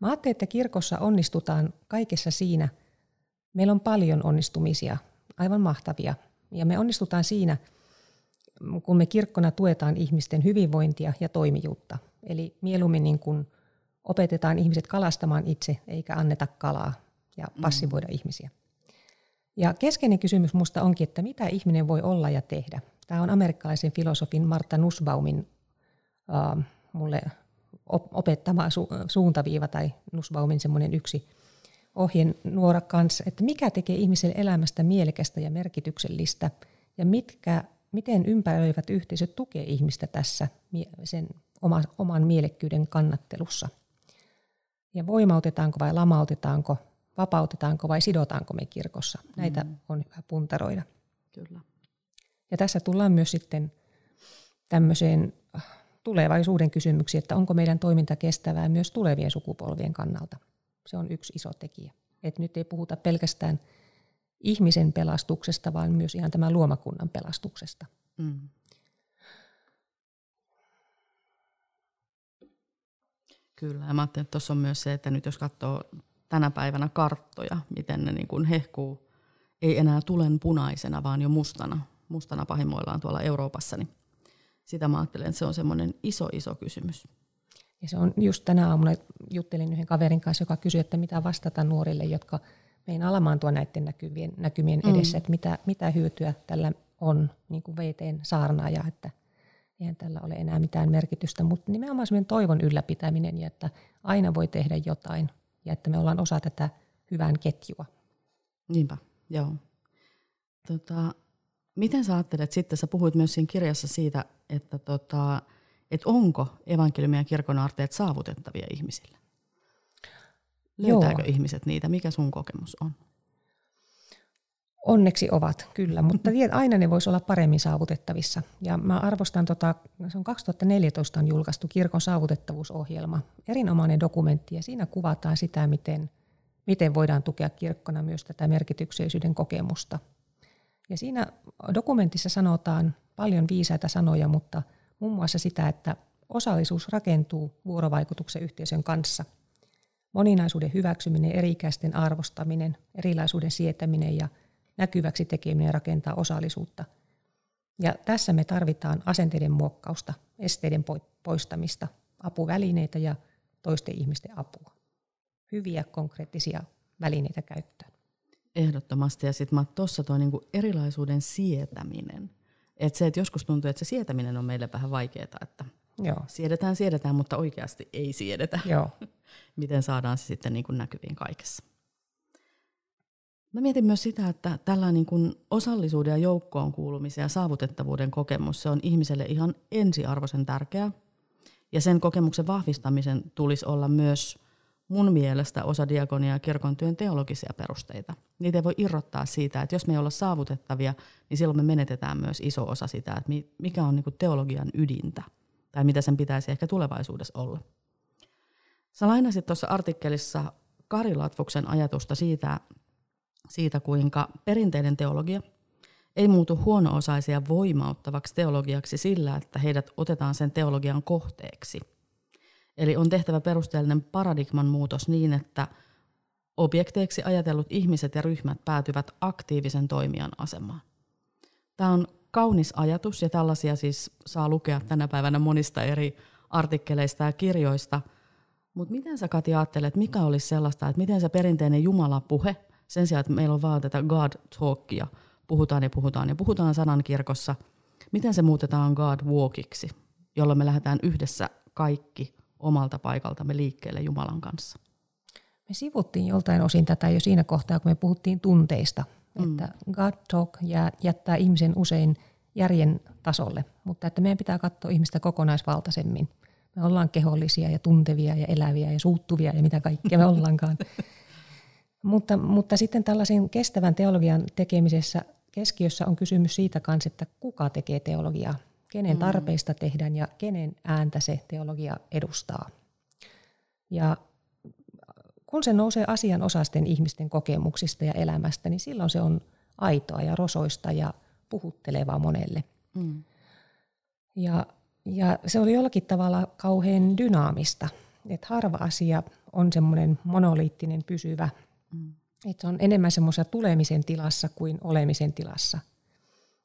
Mä ajattelin, että kirkossa onnistutaan kaikessa siinä. Meillä on paljon onnistumisia, aivan mahtavia. Ja me onnistutaan siinä, kun me kirkkona tuetaan ihmisten hyvinvointia ja toimijuutta. Eli mieluummin niin kuin opetetaan ihmiset kalastamaan itse, eikä anneta kalaa ja mm. passivoida mm. ihmisiä. Ja keskeinen kysymys minusta onkin, että mitä ihminen voi olla ja tehdä. Tämä on amerikkalaisen filosofin Marta Nussbaumin uh, mulle opettama su- suuntaviiva tai Nussbaumin semmoinen yksi ohjenuora kanssa, että mikä tekee ihmisen elämästä mielekästä ja merkityksellistä ja mitkä, miten ympäröivät yhteisöt tukee ihmistä tässä sen oma, oman mielekkyyden kannattelussa. Ja voimautetaanko vai lamautetaanko, vapautetaanko vai sidotaanko me kirkossa. Näitä mm. on hyvä puntaroida. Kyllä. Ja tässä tullaan myös sitten tämmöiseen äh, tulevaisuuden kysymyksiin, että onko meidän toiminta kestävää myös tulevien sukupolvien kannalta. Se on yksi iso tekijä. Et nyt ei puhuta pelkästään ihmisen pelastuksesta, vaan myös ihan tämän luomakunnan pelastuksesta. Mm. Kyllä, ja mä ajattelin, että tuossa on myös se, että nyt jos katsoo tänä päivänä karttoja, miten ne niin kuin hehkuu, ei enää tulen punaisena, vaan jo mustana, mustana pahimmoillaan tuolla Euroopassa, niin sitä mä ajattelen, että se on semmoinen iso, iso kysymys. Ja se on just tänä aamuna juttelin yhden kaverin kanssa, joka kysyi, että mitä vastata nuorille, jotka meinaa lamaantua näiden näkyvien, näkymien mm. edessä, että mitä, mitä hyötyä tällä on, niin kuin VTn saarnaaja, että eihän tällä ole enää mitään merkitystä, mutta nimenomaan sellainen toivon ylläpitäminen ja että aina voi tehdä jotain ja että me ollaan osa tätä hyvän ketjua. Niinpä, joo. Tota, miten sä ajattelet sitten, sä puhuit myös siinä kirjassa siitä, että tota, että onko evankeliumia ja kirkon aarteet saavutettavia ihmisille? Löytääkö Joo. ihmiset niitä? Mikä sun kokemus on? Onneksi ovat, kyllä, mutta aina ne voisi olla paremmin saavutettavissa. Ja mä arvostan, tota, se on 2014 on julkaistu kirkon saavutettavuusohjelma, erinomainen dokumentti, ja siinä kuvataan sitä, miten, miten voidaan tukea kirkkona myös tätä merkityksellisyyden kokemusta. Ja siinä dokumentissa sanotaan paljon viisaita sanoja, mutta – muun muassa sitä, että osallisuus rakentuu vuorovaikutuksen yhteisön kanssa. Moninaisuuden hyväksyminen, erikäisten arvostaminen, erilaisuuden sietäminen ja näkyväksi tekeminen rakentaa osallisuutta. Ja tässä me tarvitaan asenteiden muokkausta, esteiden poistamista, apuvälineitä ja toisten ihmisten apua. Hyviä konkreettisia välineitä käyttöön. Ehdottomasti. Ja sitten tuossa tuo niinku erilaisuuden sietäminen – että se, että joskus tuntuu, että se sietäminen on meille vähän vaikeaa, että Joo. siedetään, siedetään, mutta oikeasti ei siedetä. Joo. Miten saadaan se sitten niin kuin näkyviin kaikessa. Mä mietin myös sitä, että tällainen niin kuin osallisuuden ja joukkoon kuulumisen ja saavutettavuuden kokemus, se on ihmiselle ihan ensiarvoisen tärkeä. Ja sen kokemuksen vahvistamisen tulisi olla myös mun mielestä osa diakonia ja kirkon työn teologisia perusteita. Niitä ei voi irrottaa siitä, että jos me ei olla saavutettavia, niin silloin me menetetään myös iso osa sitä, että mikä on niin teologian ydintä tai mitä sen pitäisi ehkä tulevaisuudessa olla. Sä lainasit tuossa artikkelissa Kari Latvuksen ajatusta siitä, siitä, kuinka perinteinen teologia ei muutu huono-osaisia voimauttavaksi teologiaksi sillä, että heidät otetaan sen teologian kohteeksi. Eli on tehtävä perusteellinen paradigman muutos niin, että objekteiksi ajatellut ihmiset ja ryhmät päätyvät aktiivisen toimijan asemaan. Tämä on kaunis ajatus ja tällaisia siis saa lukea tänä päivänä monista eri artikkeleista ja kirjoista. Mutta miten sä Kati ajattelet, mikä olisi sellaista, että miten se perinteinen Jumala-puhe, sen sijaan, että meillä on vaan tätä God talkia, puhutaan ja puhutaan ja puhutaan sanan kirkossa, miten se muutetaan God walkiksi, jolloin me lähdetään yhdessä kaikki omalta paikaltamme liikkeelle Jumalan kanssa? Me sivuttiin joltain osin tätä jo siinä kohtaa, kun me puhuttiin tunteista, mm. että God talk jättää ihmisen usein järjen tasolle, mutta että meidän pitää katsoa ihmistä kokonaisvaltaisemmin. Me ollaan kehollisia ja tuntevia ja eläviä ja suuttuvia ja mitä kaikkea me ollaankaan. mutta, mutta sitten tällaisen kestävän teologian tekemisessä keskiössä on kysymys siitä kanssa, että kuka tekee teologiaa, kenen mm. tarpeista tehdään ja kenen ääntä se teologia edustaa. Ja kun se nousee asianosaisten ihmisten kokemuksista ja elämästä, niin silloin se on aitoa ja rosoista ja puhuttelevaa monelle. Mm. Ja, ja se oli jollakin tavalla kauhean dynaamista. Että harva asia on semmoinen monoliittinen pysyvä. Mm. Että se on enemmän semmoisessa tulemisen tilassa kuin olemisen tilassa.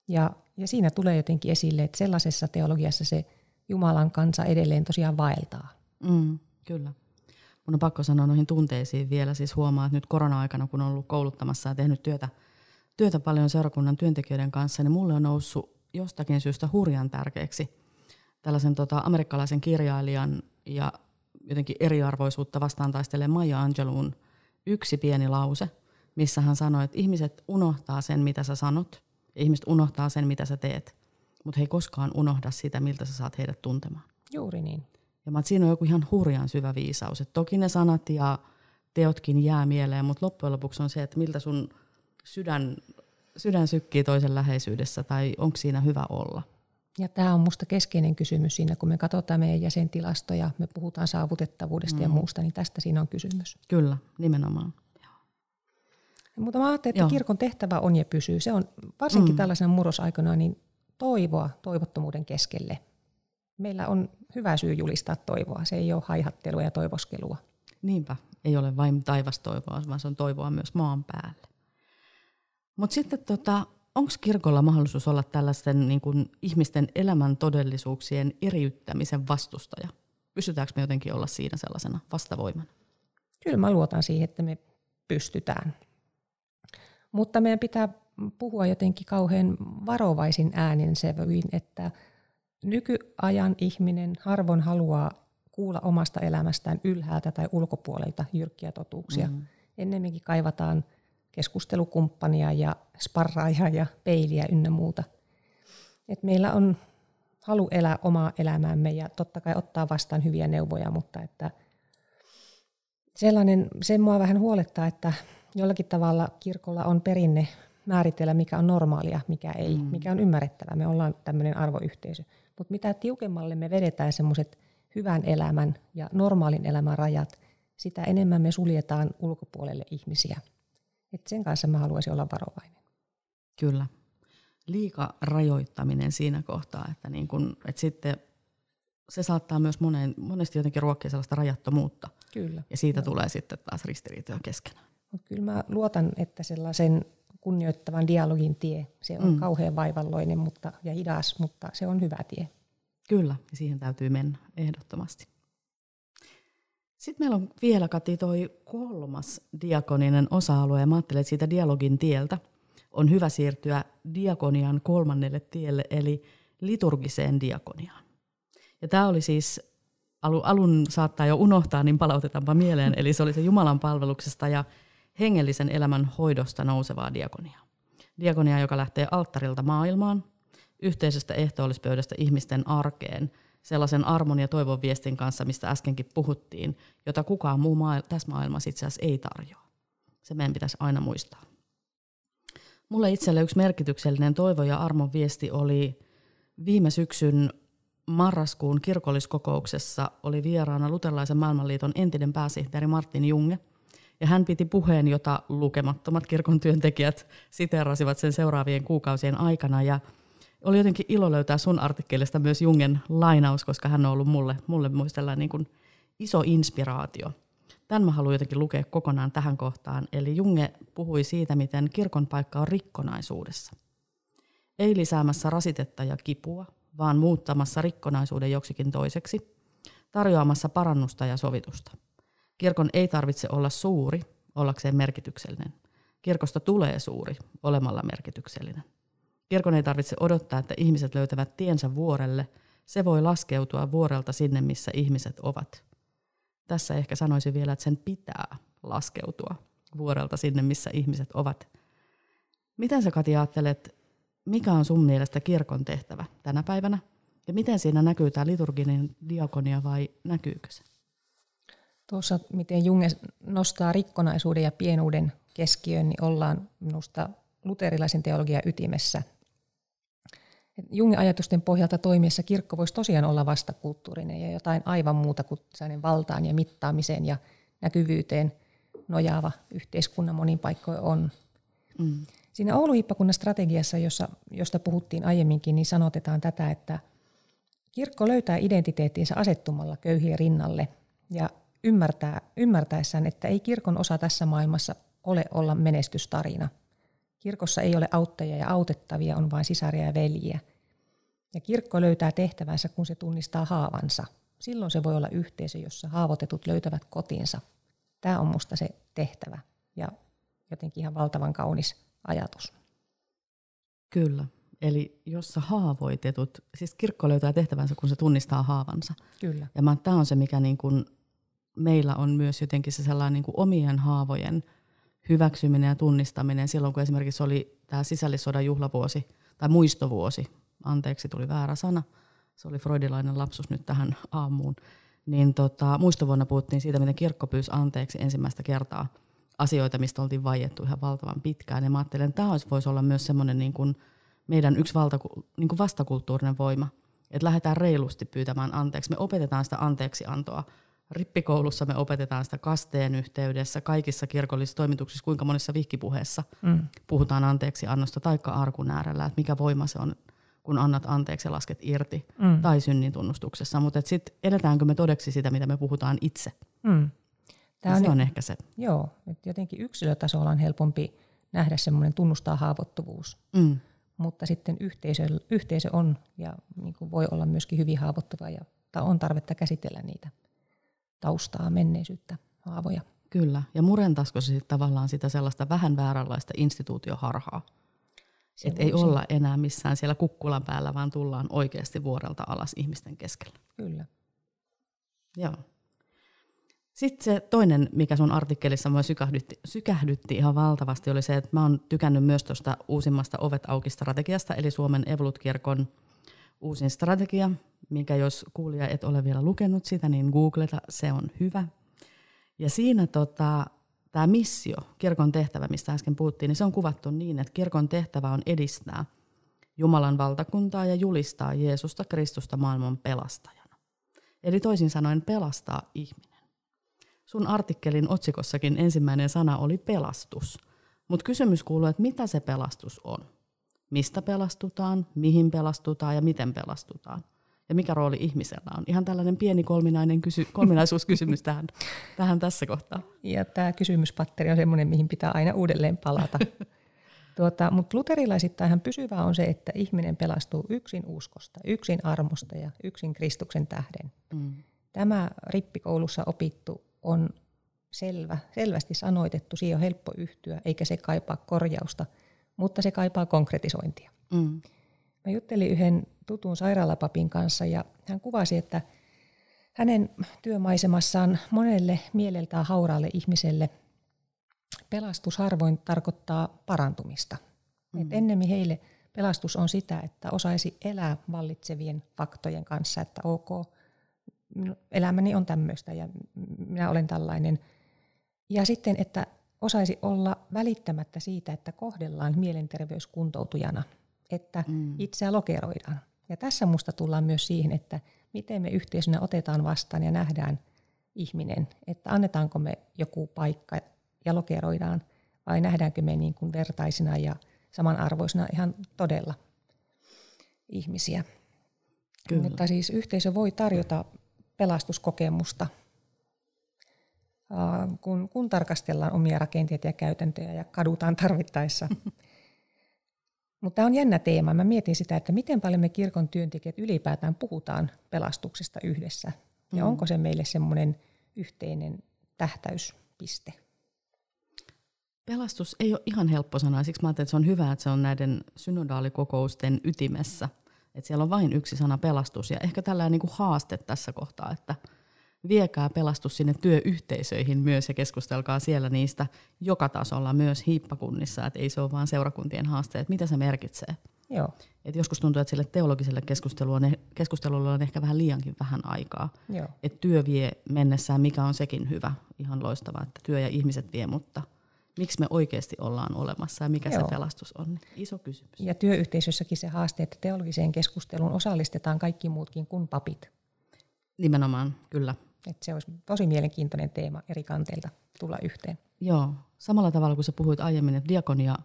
Ja, ja siinä tulee jotenkin esille, että sellaisessa teologiassa se Jumalan kansa edelleen tosiaan vaeltaa. Mm, kyllä. Mun on pakko sanoa noihin tunteisiin vielä. Siis huomaa, että nyt korona-aikana, kun on ollut kouluttamassa ja tehnyt työtä, työtä paljon seurakunnan työntekijöiden kanssa, niin mulle on noussut jostakin syystä hurjan tärkeäksi tällaisen tota, amerikkalaisen kirjailijan ja jotenkin eriarvoisuutta vastaan taistelee Maya Angeloun yksi pieni lause, missä hän sanoi, että ihmiset unohtaa sen, mitä sä sanot, ihmiset unohtaa sen, mitä sä teet, mutta he ei koskaan unohda sitä, miltä sä saat heidät tuntemaan. Juuri niin. Ja mä, että siinä on joku ihan hurjan syvä viisaus. Et toki ne sanat ja teotkin jää mieleen, mutta loppujen lopuksi on se, että miltä sun sydän, sydän sykkii toisen läheisyydessä tai onko siinä hyvä olla. Ja tämä on minusta keskeinen kysymys siinä, kun me katsotaan meidän jäsentilastoja, me puhutaan saavutettavuudesta mm. ja muusta, niin tästä siinä on kysymys. Kyllä, nimenomaan. Mutta mä ajattelen, että Joo. kirkon tehtävä on ja pysyy. Se on varsinkin mm. tällaisena murrosaikana niin toivoa toivottomuuden keskelle – meillä on hyvä syy julistaa toivoa. Se ei ole haihattelua ja toivoskelua. Niinpä, ei ole vain taivastoivoa, vaan se on toivoa myös maan päälle. Mutta sitten tota, onko kirkolla mahdollisuus olla tällaisten niin kun, ihmisten elämän todellisuuksien eriyttämisen vastustaja? Pystytäänkö me jotenkin olla siinä sellaisena vastavoimana? Kyllä mä luotan siihen, että me pystytään. Mutta meidän pitää puhua jotenkin kauhean varovaisin äänin sävyin, että – Nykyajan ihminen harvoin haluaa kuulla omasta elämästään ylhäältä tai ulkopuolelta jyrkkiä totuuksia. Mm. Ennemminkin kaivataan keskustelukumppania ja sparraajaa ja peiliä ynnä muuta. Et meillä on halu elää omaa elämäämme ja totta kai ottaa vastaan hyviä neuvoja, mutta että sellainen, se mua vähän huolettaa, että jollakin tavalla kirkolla on perinne määritellä, mikä on normaalia, mikä ei, mm. mikä on ymmärrettävää. Me ollaan tämmöinen arvoyhteisö. Mutta mitä tiukemmalle me vedetään semmoiset hyvän elämän ja normaalin elämän rajat, sitä enemmän me suljetaan ulkopuolelle ihmisiä. Et sen kanssa mä haluaisin olla varovainen. Kyllä. Liika rajoittaminen siinä kohtaa, että, niin kun, että sitten se saattaa myös monen, monesti jotenkin ruokkia sellaista rajattomuutta. Kyllä. Ja siitä Joo. tulee sitten taas ristiriitoja keskenään. Mut kyllä mä luotan, että sellaisen kunnioittavan dialogin tie. Se on mm. kauhean vaivalloinen mutta, ja hidas, mutta se on hyvä tie. Kyllä, ja siihen täytyy mennä ehdottomasti. Sitten meillä on vielä, Kati, toi kolmas diakoninen osa-alue, ja mä ajattelen, että siitä dialogin tieltä on hyvä siirtyä diakonian kolmannelle tielle, eli liturgiseen diakoniaan. Ja tämä oli siis, alun, alun saattaa jo unohtaa, niin palautetaanpa mieleen, eli se oli se Jumalan palveluksesta ja hengellisen elämän hoidosta nousevaa diakoniaa. Diakonia, joka lähtee alttarilta maailmaan, yhteisestä ehtoollispöydästä ihmisten arkeen, sellaisen armon ja toivon viestin kanssa, mistä äskenkin puhuttiin, jota kukaan muu maa- tässä maailmassa itse asiassa ei tarjoa. Se meidän pitäisi aina muistaa. Mulle itselle yksi merkityksellinen toivo ja armon viesti oli viime syksyn marraskuun kirkolliskokouksessa oli vieraana Luterilaisen maailmanliiton entinen pääsihteeri Martin Junge – Ja hän piti puheen, jota lukemattomat kirkon työntekijät siteerasivat sen seuraavien kuukausien aikana. Ja oli jotenkin ilo löytää sun artikkelista myös Jungen lainaus, koska hän on ollut mulle, mulle muistellaan niin kuin iso inspiraatio. Tämän mä haluan jotenkin lukea kokonaan tähän kohtaan. Eli Junge puhui siitä, miten kirkon paikka on rikkonaisuudessa. Ei lisäämässä rasitetta ja kipua, vaan muuttamassa rikkonaisuuden joksikin toiseksi, tarjoamassa parannusta ja sovitusta. Kirkon ei tarvitse olla suuri ollakseen merkityksellinen. Kirkosta tulee suuri olemalla merkityksellinen. Kirkon ei tarvitse odottaa, että ihmiset löytävät tiensä vuorelle. Se voi laskeutua vuorelta sinne, missä ihmiset ovat. Tässä ehkä sanoisin vielä, että sen pitää laskeutua vuorelta sinne, missä ihmiset ovat. Miten sä Kati ajattelet, mikä on sun mielestä kirkon tehtävä tänä päivänä? Ja miten siinä näkyy tämä liturginen diakonia vai näkyykö se? Tuossa, miten Junge nostaa rikkonaisuuden ja pienuuden keskiöön, niin ollaan minusta luterilaisen teologian ytimessä. Jungin ajatusten pohjalta toimiessa kirkko voisi tosiaan olla vastakulttuurinen ja jotain aivan muuta kuin valtaan ja mittaamiseen ja näkyvyyteen nojaava yhteiskunnan monin paikkoin on. Mm. Siinä Oulu-Hippakunnan strategiassa, jossa, josta puhuttiin aiemminkin, niin sanotetaan tätä, että kirkko löytää identiteettinsä asettumalla köyhien rinnalle ja ymmärtää, ymmärtäessään, että ei kirkon osa tässä maailmassa ole olla menestystarina. Kirkossa ei ole auttajia ja autettavia, on vain sisaria ja veljiä. Ja kirkko löytää tehtävänsä, kun se tunnistaa haavansa. Silloin se voi olla yhteisö, jossa haavoitetut löytävät kotinsa. Tämä on musta se tehtävä ja jotenkin ihan valtavan kaunis ajatus. Kyllä. Eli jossa haavoitetut, siis kirkko löytää tehtävänsä, kun se tunnistaa haavansa. Kyllä. Ja tämä on se, mikä niin kuin meillä on myös jotenkin se sellainen niin kuin omien haavojen hyväksyminen ja tunnistaminen silloin, kun esimerkiksi oli tämä sisällissodan juhlavuosi tai muistovuosi, anteeksi tuli väärä sana, se oli freudilainen lapsus nyt tähän aamuun, niin tota, muistovuonna puhuttiin siitä, miten kirkko pyysi anteeksi ensimmäistä kertaa asioita, mistä oltiin vaiettu ihan valtavan pitkään. Ja mä ajattelen, että tämä voisi olla myös semmoinen niin kuin meidän yksi valta, niin kuin vastakulttuurinen voima, että lähdetään reilusti pyytämään anteeksi. Me opetetaan sitä anteeksiantoa rippikoulussa me opetetaan sitä kasteen yhteydessä, kaikissa kirkollisissa toimituksissa, kuinka monessa vihkipuheessa mm. puhutaan anteeksi annosta taikka arkun äärellä, että mikä voima se on, kun annat anteeksi ja lasket irti, mm. tai synnin tunnustuksessa. Mutta sitten edetäänkö me todeksi sitä, mitä me puhutaan itse? Mm. Tämä on, se on ehkä se. Joo, että jotenkin yksilötasolla on helpompi nähdä semmoinen tunnustaa haavoittuvuus. Mm. Mutta sitten yhteisö, yhteisö on ja niin voi olla myöskin hyvin haavoittuva ja on tarvetta käsitellä niitä taustaa, menneisyyttä, haavoja. Kyllä, ja murentaisiko se sitten tavallaan sitä sellaista vähän vääränlaista instituutioharhaa? Että ei olla enää missään siellä kukkulan päällä, vaan tullaan oikeasti vuorelta alas ihmisten keskellä. Kyllä. Joo. Sitten se toinen, mikä sun artikkelissa mua sykähdytti, sykähdytti ihan valtavasti, oli se, että mä oon tykännyt myös tuosta uusimmasta Ovet auki strategiasta, eli Suomen Evolut-kirkon uusin strategia, mikä jos kuulija et ole vielä lukenut sitä, niin googleta, se on hyvä. Ja siinä tota, tämä missio, kirkon tehtävä, mistä äsken puhuttiin, niin se on kuvattu niin, että kirkon tehtävä on edistää Jumalan valtakuntaa ja julistaa Jeesusta Kristusta maailman pelastajana. Eli toisin sanoen pelastaa ihminen. Sun artikkelin otsikossakin ensimmäinen sana oli pelastus. Mutta kysymys kuuluu, että mitä se pelastus on? Mistä pelastutaan, mihin pelastutaan ja miten pelastutaan? Ja mikä rooli ihmisellä on? Ihan tällainen pieni kolminainen kysy- kolminaisuuskysymys tähän, tähän tässä kohtaa. Ja tämä kysymyspatteri on sellainen, mihin pitää aina uudelleen palata. Tuota, mutta luterilaisittain pysyvää on se, että ihminen pelastuu yksin uskosta, yksin armosta ja yksin Kristuksen tähden. Mm. Tämä rippikoulussa opittu on selvä, selvästi sanoitettu, siihen on helppo yhtyä, eikä se kaipaa korjausta, mutta se kaipaa konkretisointia. Mm. Mä juttelin yhden tutun sairaalapapin kanssa ja hän kuvasi, että hänen työmaisemassaan monelle mieleltään hauraalle ihmiselle pelastus harvoin tarkoittaa parantumista. Mm. Et ennemmin heille pelastus on sitä, että osaisi elää vallitsevien faktojen kanssa, että ok, elämäni on tämmöistä ja minä olen tällainen. Ja sitten, että osaisi olla välittämättä siitä, että kohdellaan mielenterveyskuntoutujana, että mm. itseä lokeroidaan. Ja tässä musta tullaan myös siihen, että miten me yhteisönä otetaan vastaan ja nähdään ihminen, että annetaanko me joku paikka ja lokeroidaan, vai nähdäänkö me niin kuin vertaisina ja samanarvoisina ihan todella ihmisiä. Kyllä. Mutta siis yhteisö voi tarjota pelastuskokemusta, kun, kun tarkastellaan omia rakenteita ja käytäntöjä ja kadutaan tarvittaessa. Mutta tämä on jännä teema. Mä mietin sitä, että miten paljon me kirkon työntekijät ylipäätään puhutaan pelastuksesta yhdessä. Ja mm. onko se meille semmoinen yhteinen tähtäyspiste? Pelastus ei ole ihan helppo sana, siksi mä ajattelin, että se on hyvä, että se on näiden synodaalikokousten ytimessä. Että siellä on vain yksi sana pelastus ja ehkä tällainen niin kuin haaste tässä kohtaa, että viekää pelastus sinne työyhteisöihin myös ja keskustelkaa siellä niistä joka tasolla myös hiippakunnissa, että ei se ole vain seurakuntien haaste, että mitä se merkitsee. Joo. Et joskus tuntuu, että sille teologiselle keskustelulle, keskustelulle on ehkä vähän liiankin vähän aikaa. Joo. Et työ vie mennessään, mikä on sekin hyvä, ihan loistava, että työ ja ihmiset vie, mutta miksi me oikeasti ollaan olemassa ja mikä Joo. se pelastus on? Iso kysymys. Ja työyhteisössäkin se haaste, että teologiseen keskusteluun osallistetaan kaikki muutkin kuin papit. Nimenomaan, kyllä. Et se olisi tosi mielenkiintoinen teema eri kanteilta tulla yhteen. Joo, samalla tavalla kuin sä puhuit aiemmin, että diakonia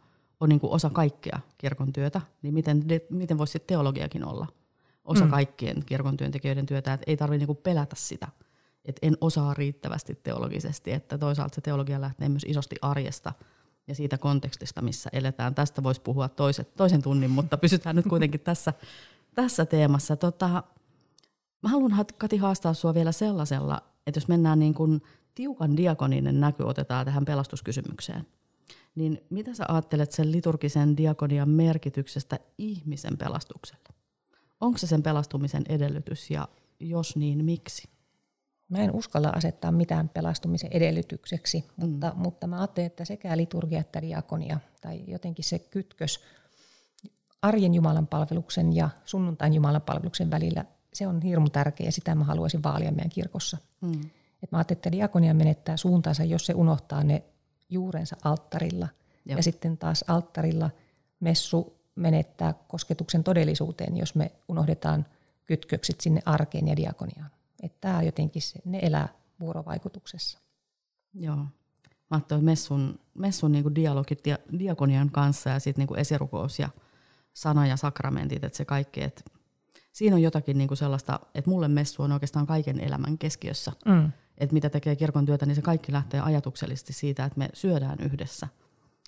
on niin kuin osa kaikkea kirkon työtä, niin miten, de, miten voisi teologiakin olla osa mm. kaikkien kirkon työntekijöiden työtä, että ei tarvitse niin pelätä sitä, että en osaa riittävästi teologisesti, että toisaalta se teologia lähtee myös isosti arjesta ja siitä kontekstista, missä eletään. Tästä voisi puhua toiset, toisen tunnin, mutta pysytään nyt kuitenkin tässä, tässä teemassa. Tota, mä haluan Kati haastaa sinua vielä sellaisella, että jos mennään niin kuin tiukan diakoninen näky otetaan tähän pelastuskysymykseen, niin mitä sä ajattelet sen liturgisen diakonian merkityksestä ihmisen pelastukselle? Onko se sen pelastumisen edellytys ja jos niin, miksi? Mä en uskalla asettaa mitään pelastumisen edellytykseksi, mm. mutta, mutta mä ajattelen, että sekä liturgia että diakonia, tai jotenkin se kytkös arjen Jumalan palveluksen ja sunnuntain Jumalan palveluksen välillä, se on hirmu tärkeä ja sitä mä haluaisin vaalia meidän kirkossa. Mm. Et mä ajattelen, että diakonia menettää suuntaansa, jos se unohtaa ne juurensa alttarilla. Joo. Ja sitten taas alttarilla messu menettää kosketuksen todellisuuteen, jos me unohdetaan kytkökset sinne arkeen ja diakoniaan. Että tämä jotenkin, se, ne elää vuorovaikutuksessa. Joo. Mä ajattelin messun, messun niin dialogit dia, diakonian kanssa ja sitten niin esirukous ja sana ja sakramentit, että se kaikki, että siinä on jotakin niin kuin sellaista, että mulle messu on oikeastaan kaiken elämän keskiössä. Mm että mitä tekee kirkon työtä, niin se kaikki lähtee ajatuksellisesti siitä, että me syödään yhdessä.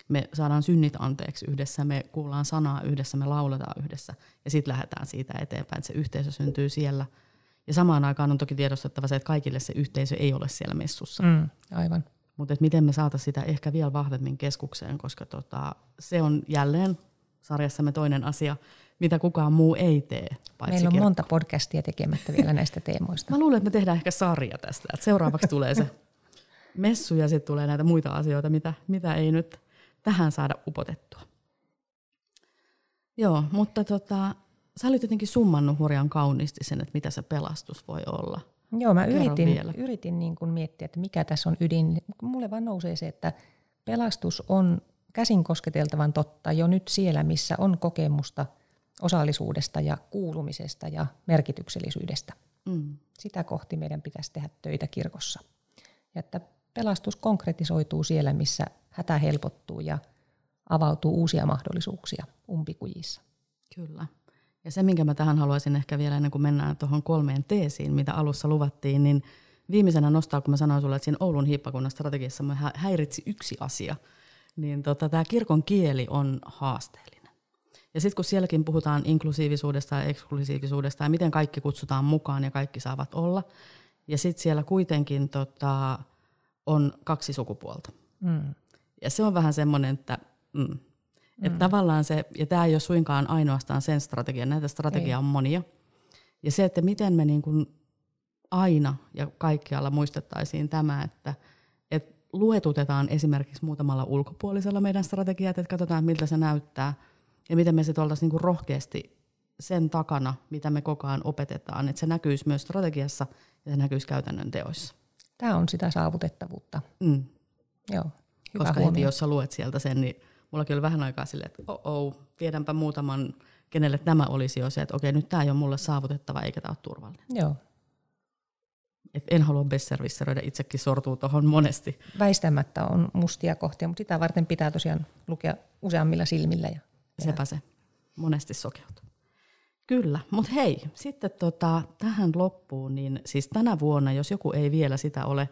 Me saadaan synnit anteeksi yhdessä, me kuullaan sanaa yhdessä, me lauletaan yhdessä ja sitten lähdetään siitä eteenpäin, että se yhteisö syntyy siellä. Ja samaan aikaan on toki tiedostettava se, että kaikille se yhteisö ei ole siellä messussa. Mm, aivan. Mutta miten me saataisiin sitä ehkä vielä vahvemmin keskukseen, koska tota, se on jälleen sarjassamme toinen asia, mitä kukaan muu ei tee. Meillä on kirkko. monta podcastia tekemättä vielä näistä teemoista. Mä luulen, että me tehdään ehkä sarja tästä. Että seuraavaksi tulee se messu ja sitten tulee näitä muita asioita, mitä, mitä ei nyt tähän saada upotettua. Joo, mutta tota, sä olit jotenkin summannut hurjan kauniisti sen, että mitä se pelastus voi olla. Joo, mä yritin, yritin niin kuin miettiä, että mikä tässä on ydin. Mulle vaan nousee se, että pelastus on käsin kosketeltavan totta jo nyt siellä, missä on kokemusta – osallisuudesta ja kuulumisesta ja merkityksellisyydestä. Mm. Sitä kohti meidän pitäisi tehdä töitä kirkossa. Ja että pelastus konkretisoituu siellä, missä hätä helpottuu ja avautuu uusia mahdollisuuksia umpikujissa. Kyllä. Ja se, minkä mä tähän haluaisin ehkä vielä ennen kuin mennään tuohon kolmeen teesiin, mitä alussa luvattiin, niin viimeisenä nostaa, kun mä sanoin sulle, että siinä Oulun hiippakunnan strategiassa mä häiritsi yksi asia, niin tota, tämä kirkon kieli on haasteellinen. Ja sitten kun sielläkin puhutaan inklusiivisuudesta ja eksklusiivisuudesta ja miten kaikki kutsutaan mukaan ja kaikki saavat olla, ja sitten siellä kuitenkin tota, on kaksi sukupuolta. Mm. Ja se on vähän semmoinen, että, mm, että mm. tavallaan se, ja tämä ei ole suinkaan ainoastaan sen strategia, näitä strategiaa on monia. Ja se, että miten me niin kuin aina ja kaikkialla muistettaisiin tämä, että luetutetaan esimerkiksi muutamalla ulkopuolisella meidän strategiat, että katsotaan miltä se näyttää – ja miten me sitten oltaisiin niinku rohkeasti sen takana, mitä me koko ajan opetetaan, että se näkyisi myös strategiassa ja se näkyisi käytännön teoissa. Tämä on sitä saavutettavuutta. Mm. Joo, hyvä Koska heti jos sä luet sieltä sen, niin mullakin oli vähän aikaa silleen, että oh, oh tiedänpä muutaman, kenelle tämä olisi jo se, että okei, nyt tämä ei ole mulle saavutettava eikä tämä ole turvallinen. Joo. Et en halua besservisseroida, itsekin sortuu tuohon monesti. Väistämättä on mustia kohtia, mutta sitä varten pitää tosiaan lukea useammilla silmillä. Ja, Sepä se. Monesti sokeutuu. Kyllä, mutta hei, sitten tota, tähän loppuun, niin siis tänä vuonna, jos joku ei vielä sitä ole,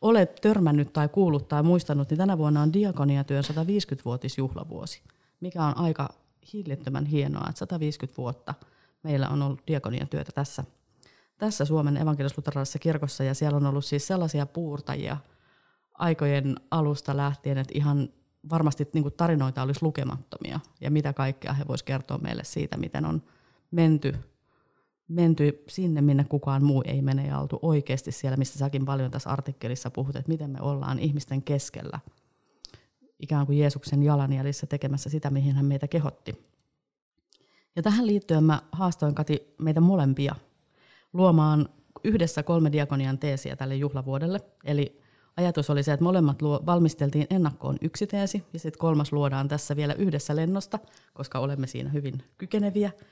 ole törmännyt tai kuullut tai muistanut, niin tänä vuonna on Diakoniatyön 150-vuotisjuhlavuosi, mikä on aika hillittömän hienoa, että 150 vuotta meillä on ollut diakoniatyötä tässä, tässä Suomen evankelis kirkossa, ja siellä on ollut siis sellaisia puurtajia aikojen alusta lähtien, että ihan varmasti niin kuin tarinoita olisi lukemattomia, ja mitä kaikkea he voisivat kertoa meille siitä, miten on menty, menty sinne, minne kukaan muu ei mene ja oltu oikeasti siellä, mistä säkin paljon tässä artikkelissa puhut, että miten me ollaan ihmisten keskellä, ikään kuin Jeesuksen jalanjäljissä tekemässä sitä, mihin hän meitä kehotti. Ja tähän liittyen mä haastoin Kati meitä molempia luomaan yhdessä kolme diakonian teesiä tälle juhlavuodelle. Eli ajatus oli se, että molemmat luo, valmisteltiin ennakkoon yksi teesi ja sitten kolmas luodaan tässä vielä yhdessä lennosta, koska olemme siinä hyvin kykeneviä –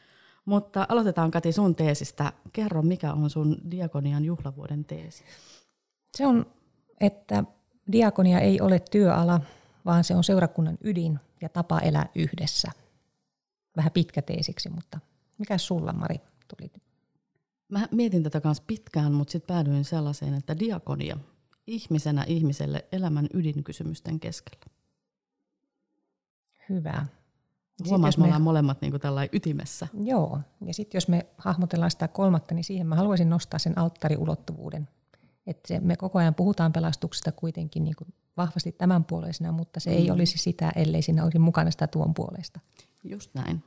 mutta aloitetaan Kati sun teesistä. Kerro, mikä on sun diakonian juhlavuoden teesi? Se on, että diakonia ei ole työala, vaan se on seurakunnan ydin ja tapa elää yhdessä. Vähän pitkä teesiksi, mutta mikä sulla Mari tuli? Mä mietin tätä kanssa pitkään, mutta sitten päädyin sellaiseen, että diakonia ihmisenä ihmiselle elämän ydinkysymysten keskellä. Hyvä. Huomaa, että me ollaan molemmat niin tällä ytimessä. Joo, ja sitten jos me hahmotellaan sitä kolmatta, niin siihen mä haluaisin nostaa sen alttariulottuvuuden. Että se, me koko ajan puhutaan pelastuksesta kuitenkin niin kuin vahvasti tämän puoleisena, mutta se mm. ei olisi sitä, ellei siinä olisi mukana sitä tuon puolesta. Just näin.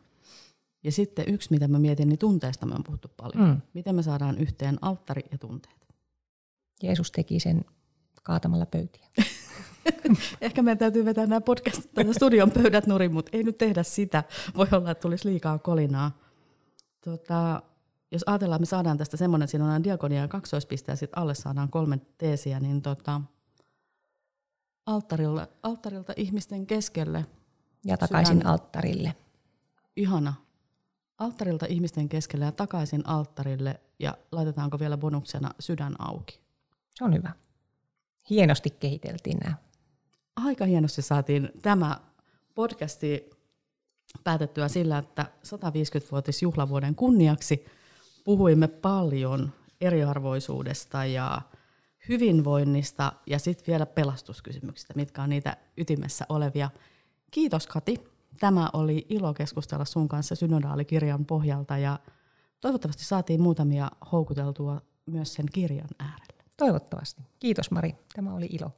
Ja sitten yksi, mitä mä mietin, niin tunteesta me on puhuttu paljon. Mm. Miten me saadaan yhteen alttari ja tunteet? Jeesus teki sen kaatamalla pöytiä. Ehkä meidän täytyy vetää nämä podcast tai studion pöydät nurin, mutta ei nyt tehdä sitä. Voi olla, että tulisi liikaa kolinaa. Tota, jos ajatellaan, että me saadaan tästä semmoinen, että siinä on diakonia ja kaksoispiste ja sitten alle saadaan kolme teesiä, niin tota, alttarilta, alttarilta ihmisten keskelle. Ja takaisin sydän, alttarille. Ihana. Alttarilta ihmisten keskelle ja takaisin alttarille ja laitetaanko vielä bonuksena sydän auki? Se on hyvä. Hienosti kehiteltiin nämä aika hienosti saatiin tämä podcasti päätettyä sillä, että 150-vuotisjuhlavuoden kunniaksi puhuimme paljon eriarvoisuudesta ja hyvinvoinnista ja sitten vielä pelastuskysymyksistä, mitkä on niitä ytimessä olevia. Kiitos Kati. Tämä oli ilo keskustella sun kanssa synodaalikirjan pohjalta ja toivottavasti saatiin muutamia houkuteltua myös sen kirjan äärelle. Toivottavasti. Kiitos Mari. Tämä oli ilo.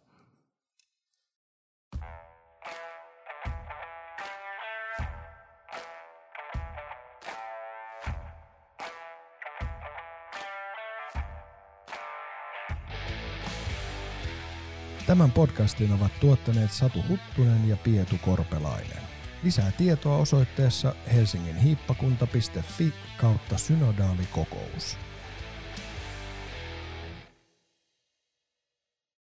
Tämän podcastin ovat tuottaneet Satu Huttunen ja Pietu Korpelainen. Lisää tietoa osoitteessa helsinginhiippakunta.fi kautta synodaalikokous.